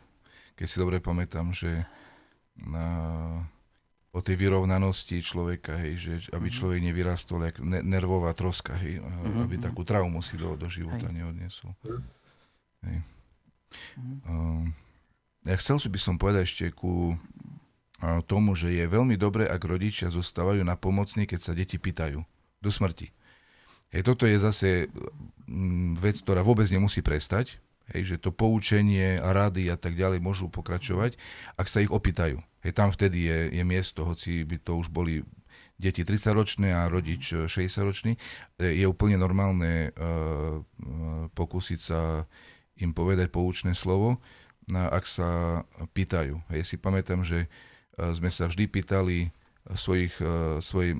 keď si dobre pamätám, že na, o tej vyrovnanosti človeka, hej, že aby mhm. človek nevyrastol jak ne, nervová troska, hej, uh-huh. aby takú traumu si do, do života hej. neodniesol. Hej. Uh-huh. Uh, ja chcel by som povedať ešte ku uh, tomu, že je veľmi dobré, ak rodičia zostávajú na pomocní, keď sa deti pýtajú do smrti. Hej, toto je zase mm, vec, ktorá vôbec nemusí prestať, Hej, že to poučenie a rady a tak ďalej môžu pokračovať, ak sa ich opýtajú. Hej, tam vtedy je, je miesto, hoci by to už boli deti 30-ročné a rodič 60-ročný, e, je úplne normálne uh, pokúsiť sa im povedať poučné slovo, ak sa pýtajú. Hej, si pamätám, že sme sa vždy pýtali svojich, svojich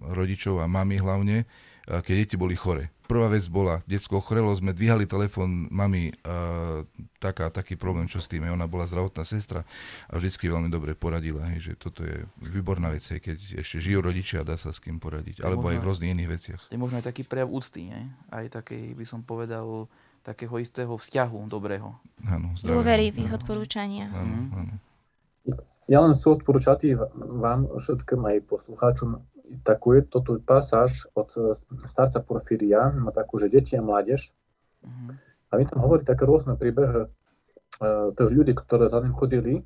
rodičov a mami hlavne, keď deti boli chore. Prvá vec bola, detsko ochorelo, sme dvíhali telefón mami, a taká, taký problém, čo s tým je. Ona bola zdravotná sestra a vždycky veľmi dobre poradila, hej, že toto je výborná vec, hej, keď ešte žijú rodičia, dá sa s kým poradiť. Alebo aj v rôznych iných veciach. To je možno aj taký prejav úcty, nie? aj taký, by som povedal, takého istého vzťahu dobrého. Áno, Dôvery v ich odporúčania. Áno, mhm. áno. Ja len chcem odporúčať vám všetkým aj poslucháčom takú je to tu pasáž od e, starca Porfíria, má takú, že deti a mládež. Mm-hmm. A my tam hovorí také rôzne príbehy uh, tých ľudí, ktoré za ním chodili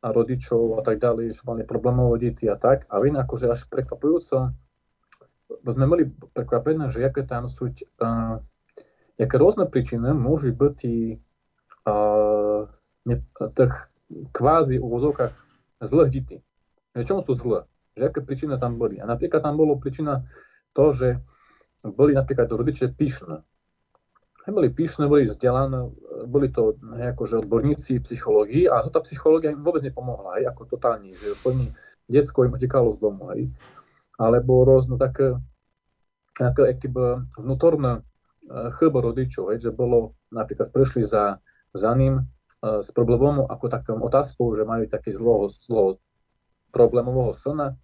a rodičov a tak ďalej, že mali problémové deti a tak. A vy akože až prekvapujúco, sme mali prekvapené, že jaké tam sú, uh, jaké rôzne príčiny môžu byť uh, ne, tých kvázi v úvozovkách zlých detí. Čomu sú zlé? Že aké príčiny tam boli. A napríklad tam bolo príčina to, že boli napríklad rodiče pyšné. Boli pyšné, boli vzdelané, boli to hej, akože odborníci psychológii a to tá psychológia im vôbec nepomohla, hej, ako totálne, že plný detsko im utekalo z domu. Hej. Alebo rôzne také, také keby vnútorné eh, chyby rodičov, hej, že bolo napríklad prešli za, za ním uh, s problémom ako takou otázkou, že majú také zlo, zlo problémového syna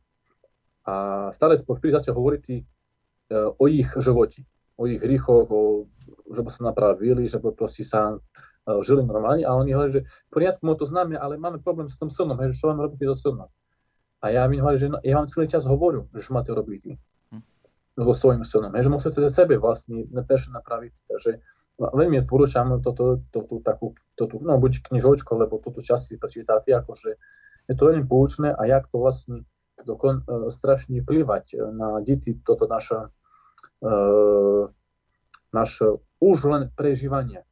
a stále Porfíry začal hovoriť e, o ich živote, o ich hriechoch, o, že by sa napravili, že by proste sa e, žili normálne. A oni hovorili, že v poriadku, my to známe, ale máme problém s tým synom, že čo máme robiť so synom. A ja im hovorím, že no, ja vám celý čas hovorím, že máte robiť so svojím synom, že musíte sebe vlastne najprv napraviť. Takže veľmi odporúčam toto, toto, takú, toto, no buď knižočku, alebo toto časť si prečítať, akože je to veľmi poučné a jak to vlastne dokon, e, strašne vplyvať na deti toto naše, e, naše už len prežívanie,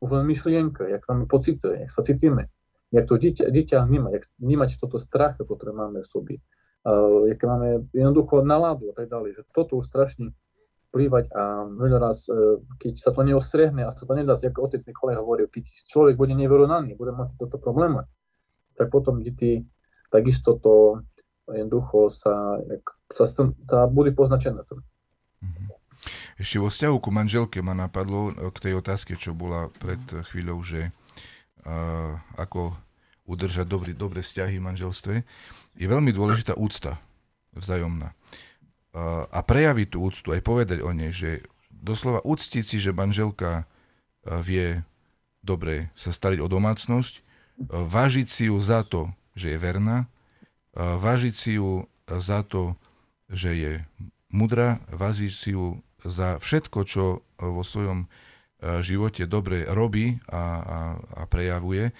už len myšlienka, jak máme pocity, jak sa cítime, jak to dieťa, dieťa vníma, jak vnímať toto strach, ktoré máme v sobie, uh, jak máme jednoducho náladu a tak ďalej, že toto už strašne vplyvať a veľa raz, keď sa to neostriehne a sa to nedá, ako otec Nikolaj hovoril, keď človek bude nevyrovnaný, bude mať toto problémy, tak potom deti takisto to jednoducho sa, sa, sa bude poznačené to. Mhm. Ešte vo vzťahu ku manželke ma napadlo e, k tej otázke, čo bola pred chvíľou, že uh, ako udržať dobrý, dobré vzťahy v manželstve, je veľmi dôležitá úcta vzájomná. Uh, a prejaviť tú úctu, aj povedať o nej, že doslova úctiť si, že manželka vie dobre sa stariť o domácnosť, vážiť si ju za to, že je verná, vážiť si ju za to, že je mudrá, vážiť si ju za všetko, čo vo svojom živote dobre robí a, a, a prejavuje,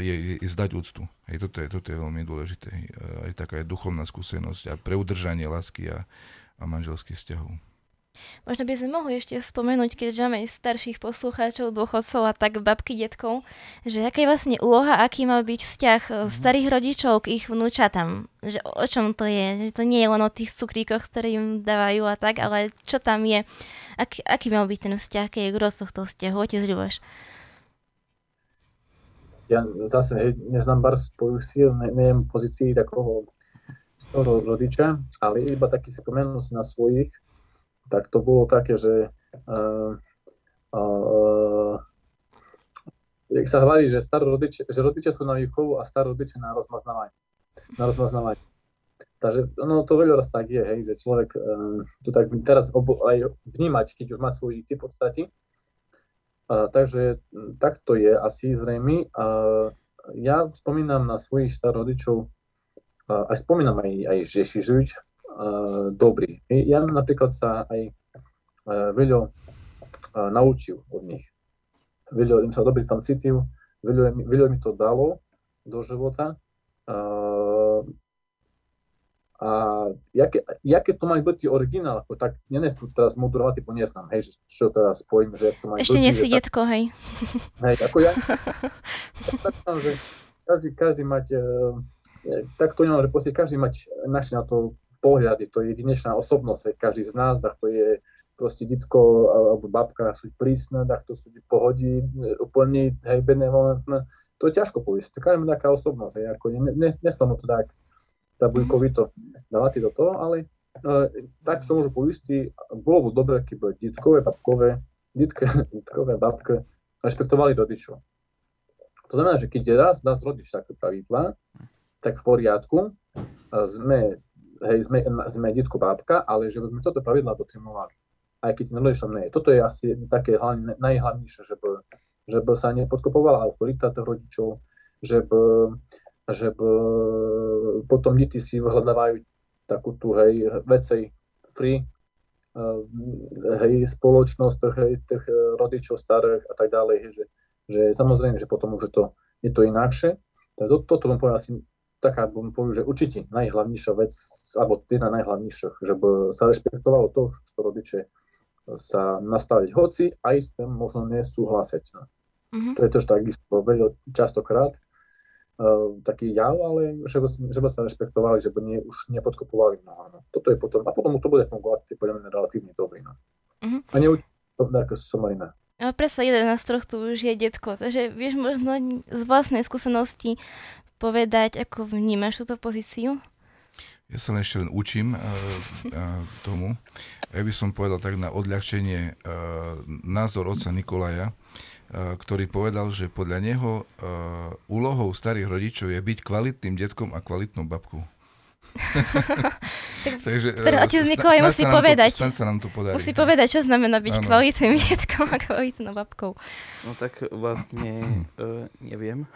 je, je zdať úctu. Hej, toto, je, toto je veľmi dôležité. Aj taká je duchovná skúsenosť a pre udržanie lásky a, a manželských vzťahov. Možno by sme mohli ešte spomenúť, keďže máme starších poslucháčov, dôchodcov a tak babky, detkov, že aká je vlastne úloha, aký má byť vzťah mm-hmm. starých rodičov k ich vnúčatám. Že o čom to je? Že to nie je len o tých cukríkoch, ktoré im dávajú a tak, ale čo tam je? Aký, aký mal byť ten vzťah, keď je gro tohto vzťahu? Otec Ľuboš. Ja zase hej, neznám bar svojich síl, ne, neviem pozícii takého starého rodiča, ale iba taký spomenul si na svojich, tak to bolo také, že uh, uh, jak sa hovorí, že, rodiče, že rodiče sú na výchovu a rodiče na rozmaznávanie. Na rozmaznávanie. Takže no, to veľa raz tak je, hej, že človek uh, to tak teraz obo, aj vnímať, keď už má svoj typ podstaty. Uh, takže tak to je asi zrejme. Uh, ja spomínam na svojich starorodičov, uh, aj spomínam aj, aj Žeši žiť, uh, dobrý. Ja napríklad sa aj uh, veľa uh, naučil od nich. Veľa im sa dobrý tam cítil, veľa, veľa mi to dalo do života. A jaké, jaké to majú byť originál, ako tak nenesú teraz modurovať, typu neznám, hej, že čo teraz pojím, že to majú Ešte nie si detko, tak, hej. Hej, ako ja, tak, tak, že každý, každý mať, uh, tak to nemám, že proste každý mať naši na to pohľad, je to jedinečná osobnosť, každý z nás, tak to je proste ditko alebo babka sú prísne, tak to sú pohodí, úplne hej, benevolentné. To je ťažko povedať, to je taká osobnosť, hej, ako ne, ne, to tak tabulkovito dávať do toho, ale uh, tak čo môžu povedať, bolo by dobre, keby ditkové, babkové, ditke, ditkové, babke rešpektovali rodičov. To znamená, že keď raz nás rodič také pravidla, tak v poriadku, sme hej, sme, sme detko bábka, ale že sme toto pravidla dotrimovali. Aj keď nerodičom nie. Toto je asi také hlavne, najhlavnejšie, že by, že by sa nepodkopovala autorita rodičov, že by, že by potom deti si vyhľadávajú takú tú, hej, vecej free, uh, hej, spoločnosť hej, tých rodičov starých a tak ďalej, hej, že, že samozrejme, že potom už je to, je to inakšie. Toto, toto bym povedal asi taká, bym povedal, že určite najhlavnejšia vec, alebo jedna najhlavnejších, že by sa rešpektovalo to, čo rodiče sa nastaviť, hoci aj s tým možno nesúhlasiť. Mm-hmm. Pretože takisto veľa častokrát uh, taký jav, ale že by, že by sa rešpektovali, že by nie, už nepodkopovali mnoho. No. Toto je potom, a potom to bude fungovať, je podľa mňa relatívne dobrý. No. Mm-hmm. A neučiť to ako somarina. No presne jeden z troch tu už je detko, takže vieš možno z vlastnej skúsenosti povedať, ako vnímaš túto pozíciu? Ja sa len ešte len učím uh, tomu. Ja by som povedal tak na odľahčenie uh, názor otca Nikolaja, uh, ktorý povedal, že podľa neho uh, úlohou starých rodičov je byť kvalitným detkom a kvalitnou babkou. Takže, teda otec Nikolaj musí povedať, to, sa nám to podarí. musí povedať, čo znamená byť ano. kvalitným detkom a kvalitnou babkou. No tak vlastne, uh, neviem.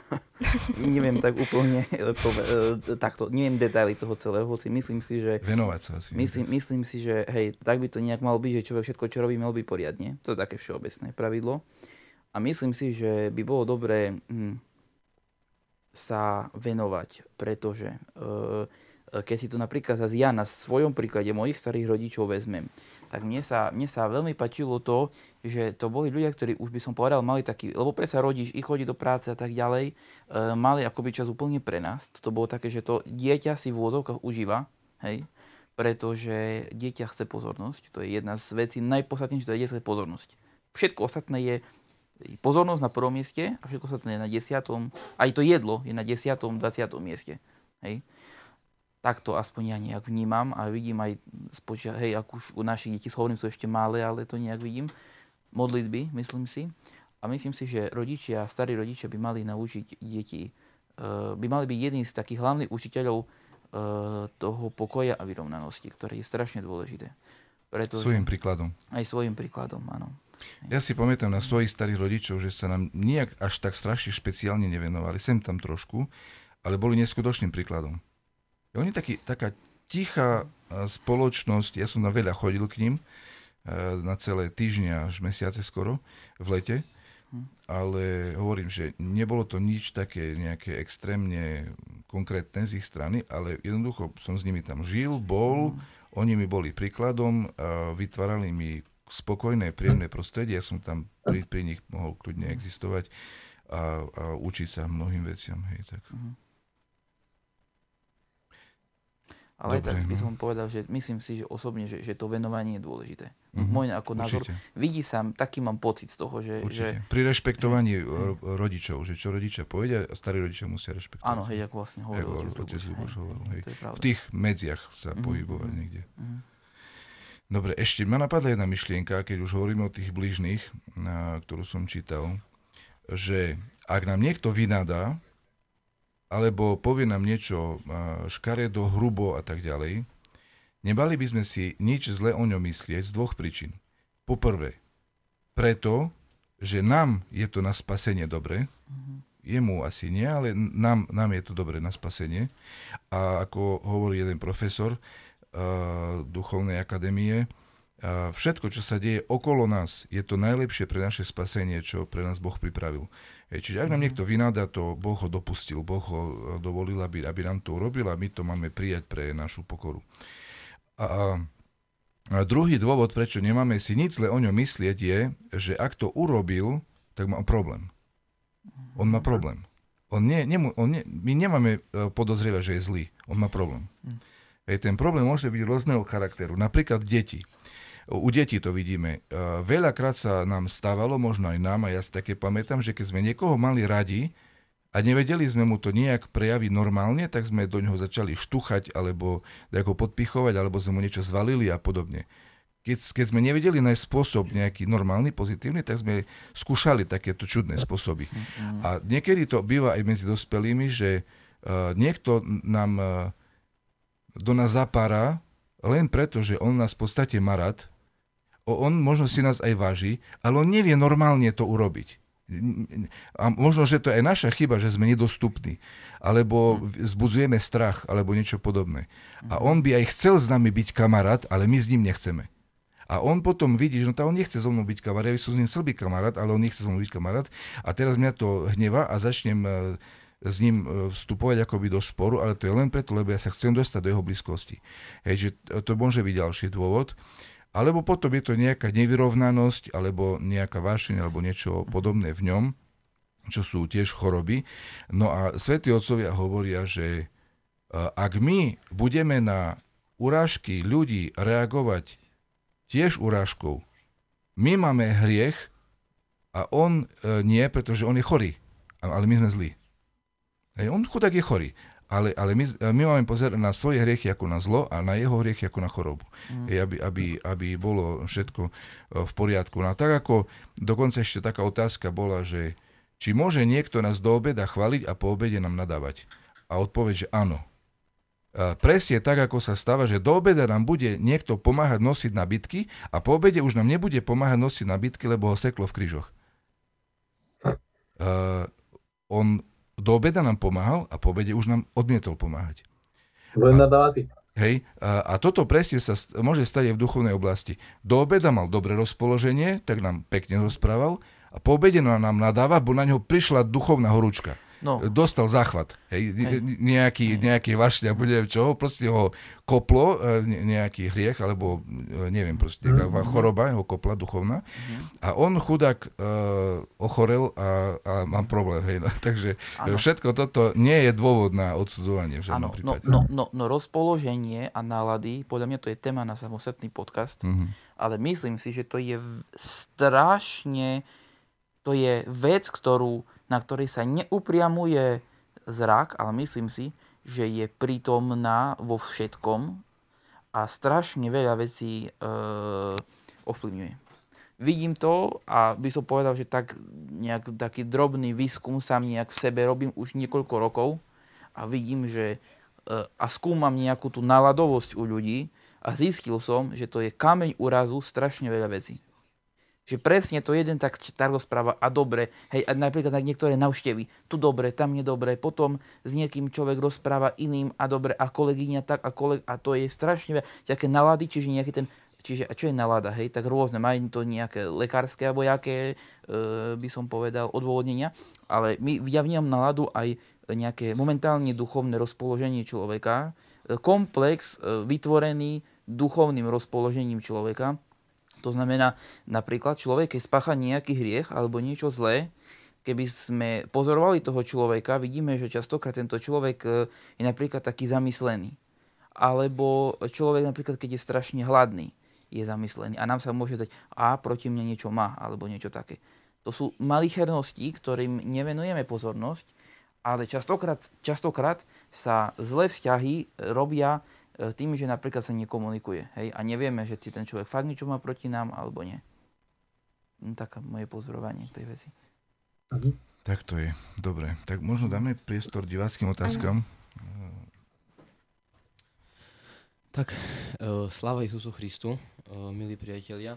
neviem tak úplne, uh, takto, neviem detaily toho celého, hoci myslím si, že... Venovať sa asi. Myslím, myslím si, že hej, tak by to nejak malo byť, že človek všetko, čo robí, mal by poriadne. To je také všeobecné pravidlo. A myslím si, že by bolo dobré hm, sa venovať, pretože uh, keď si to napríklad zase ja na svojom príklade mojich starých rodičov vezmem, tak mne sa, mne sa veľmi páčilo to, že to boli ľudia, ktorí už by som povedal, mali taký, lebo predsa rodič, ich chodí do práce a tak ďalej, e, mali akoby čas úplne pre nás. Toto bolo také, že to dieťa si v úvodzovkách užíva, hej, pretože dieťa chce pozornosť. To je jedna z vecí najpodstatnejšie, to je dieťa pozornosť. Všetko ostatné je pozornosť na prvom mieste a všetko ostatné je na desiatom, aj to jedlo je na desiatom, 20. mieste. Hej takto aspoň ja nejak vnímam a vidím aj, spočia, hej, ak už u našich detí, hovorím, sú ešte malé, ale to nejak vidím, modlitby, myslím si. A myslím si, že rodičia, starí rodičia by mali naučiť deti, uh, by mali byť jedným z takých hlavných učiteľov uh, toho pokoja a vyrovnanosti, ktoré je strašne dôležité. Pretože, svojim príkladom. Aj svojim príkladom, áno. Ja si pamätám na svojich starých rodičov, že sa nám nejak až tak strašne špeciálne nevenovali, sem tam trošku, ale boli neskutočným príkladom. Oni taký, taká tichá spoločnosť, ja som na veľa chodil k ním, na celé týždňa až mesiace skoro v lete, ale hovorím, že nebolo to nič také nejaké extrémne konkrétne z ich strany, ale jednoducho som s nimi tam žil, bol, oni mi boli príkladom, vytvárali mi spokojné, príjemné prostredie, ja som tam pri, pri nich mohol kľudne existovať a, a učiť sa mnohým veciam. Hej, tak. Uh-huh. Ale Dobre, tak by no. som povedal, že myslím si, že osobne, že, že to venovanie je dôležité. Uh-huh. Môj ako názor, vidí sa, taký mám pocit z toho, že... že Pri rešpektovaní že, rodičov, že čo rodičia povedia, starí rodičia musia rešpektovať. Áno, hej, ako vlastne hovoril otec Luboš. Hej, hej. V tých medziach sa uh-huh. pohybovať uh-huh. niekde. Uh-huh. Dobre, ešte ma napadla jedna myšlienka, keď už hovoríme o tých blížnych, na, ktorú som čítal, že ak nám niekto vynadá, alebo povie nám niečo škaredo, hrubo a tak ďalej, nemali by sme si nič zle o ňom myslieť z dvoch príčin. Poprvé, preto, že nám je to na spasenie dobre, jemu asi nie, ale nám, nám je to dobre na spasenie. A ako hovorí jeden profesor uh, duchovnej akadémie, uh, všetko, čo sa deje okolo nás, je to najlepšie pre naše spasenie, čo pre nás Boh pripravil. Čiže ak nám niekto vynáda, to Boh ho dopustil, Boh ho eh, dovolil, aby, aby nám to urobil a my to máme prijať pre našu pokoru. A, a druhý dôvod, prečo nemáme si nič zle o ňom myslieť, je, že ak to urobil, tak má problém. On má problém. On nie, nemu, on nie, my nemáme eh, podozrievať, že je zlý. On má problém. Hej, ten problém môže byť rôzneho charakteru. Napríklad deti. U detí to vidíme. Veľakrát sa nám stávalo, možno aj nám, a ja si také pamätám, že keď sme niekoho mali radi a nevedeli sme mu to nejak prejaviť normálne, tak sme do neho začali štuchať alebo ako podpichovať, alebo sme mu niečo zvalili a podobne. Keď, keď sme nevedeli nájsť spôsob nejaký normálny, pozitívny, tak sme skúšali takéto čudné spôsoby. A niekedy to býva aj medzi dospelými, že uh, niekto nám uh, do nás zapára len preto, že on nás v podstate má rád on možno si nás aj váži, ale on nevie normálne to urobiť. A možno, že to je aj naša chyba, že sme nedostupní, alebo zbudzujeme strach, alebo niečo podobné. A on by aj chcel s nami byť kamarát, ale my s ním nechceme. A on potom vidí, že no, on nechce so mnou byť kamarát, ja by som s ním chcel byť kamarát, ale on nechce so mnou byť kamarát. A teraz mňa to hneva a začnem e, s ním e, vstupovať akoby do sporu, ale to je len preto, lebo ja sa chcem dostať do jeho blízkosti. Hej, že to môže byť ďalší dôvod. Alebo potom je to nejaká nevyrovnanosť, alebo nejaká vášeň, alebo niečo podobné v ňom, čo sú tiež choroby. No a svätí otcovia hovoria, že e, ak my budeme na urážky ľudí reagovať tiež urážkou, my máme hriech a on e, nie, pretože on je chorý, ale my sme zlí. Hej, on chudák je chorý. Ale, ale my, my máme pozerať na svoje hriechy ako na zlo a na jeho hriechy ako na chorobu. Mm. Aby, aby, aby bolo všetko e, v poriadku. No a tak ako dokonca ešte taká otázka bola, že či môže niekto nás do obeda chváliť a po obede nám nadávať? A odpoveď, že áno. A presne tak, ako sa stáva, že do obeda nám bude niekto pomáhať nosiť nabytky a po obede už nám nebude pomáhať nosiť nabytky, lebo ho seklo v krížoch. Uh, on do obeda nám pomáhal a po obede už nám odmietol pomáhať. Len nadávaty. Hej, a, a toto presne sa st- môže stať aj v duchovnej oblasti. Do obeda mal dobré rozpoloženie, tak nám pekne rozprával a po obede nám nadáva, bo na ňo prišla duchovná horúčka no. dostal záchvat. Hej, hej. Nejaký, hej. nejaký vašľa, bude čo, proste ho koplo, e, nejaký hriech, alebo e, neviem, proste mm-hmm. choroba ho kopla duchovná. Mm-hmm. A on chudák uh, ochorel a, a mám problém. Hej, no, takže ano. všetko toto nie je dôvod na odsudzovanie v žiadnom no, prípade. No, no, no, no rozpoloženie a nálady, podľa mňa to je téma na samostatný podcast, mm-hmm. ale myslím si, že to je strašne, to je vec, ktorú na ktorej sa neupriamuje zrak, ale myslím si, že je prítomná vo všetkom a strašne veľa vecí e, ovplyvňuje. Vidím to a by som povedal, že tak nejak taký drobný výskum sám nejak v sebe robím už niekoľko rokov a vidím, že e, a skúmam nejakú tú naladovosť u ľudí a zistil som, že to je kameň úrazu strašne veľa vecí. Že presne to jeden tak, tak rozpráva a dobre, hej, a napríklad tak niektoré navštevy, tu dobre, tam nedobre, potom s niekým človek rozpráva iným a dobre, a kolegyňa tak a koleg, a to je strašne také nalady, čiže nejaký ten Čiže a čo je nalada, hej, tak rôzne, majú to nejaké lekárske alebo nejaké, e, by som povedal, odôvodnenia, ale my, ja vnímam naladu aj nejaké momentálne duchovné rozpoloženie človeka, e, komplex e, vytvorený duchovným rozpoložením človeka, to znamená, napríklad človek, keď spácha nejaký hriech alebo niečo zlé, keby sme pozorovali toho človeka, vidíme, že častokrát tento človek e, je napríklad taký zamyslený. Alebo človek napríklad, keď je strašne hladný, je zamyslený. A nám sa môže dať, a proti mne niečo má, alebo niečo také. To sú malichernosti, ktorým nevenujeme pozornosť, ale častokrát, častokrát sa zlé vzťahy robia tým, že napríklad sa nekomunikuje. Hej? A nevieme, že ten človek fakt niečo má proti nám, alebo nie. No, taká moje pozorovanie tej veci. Mhm. Tak to je. Dobre. Tak možno dáme priestor diváckým otázkam. Tak, uh, sláva Isusu Christu, uh, milí priatelia.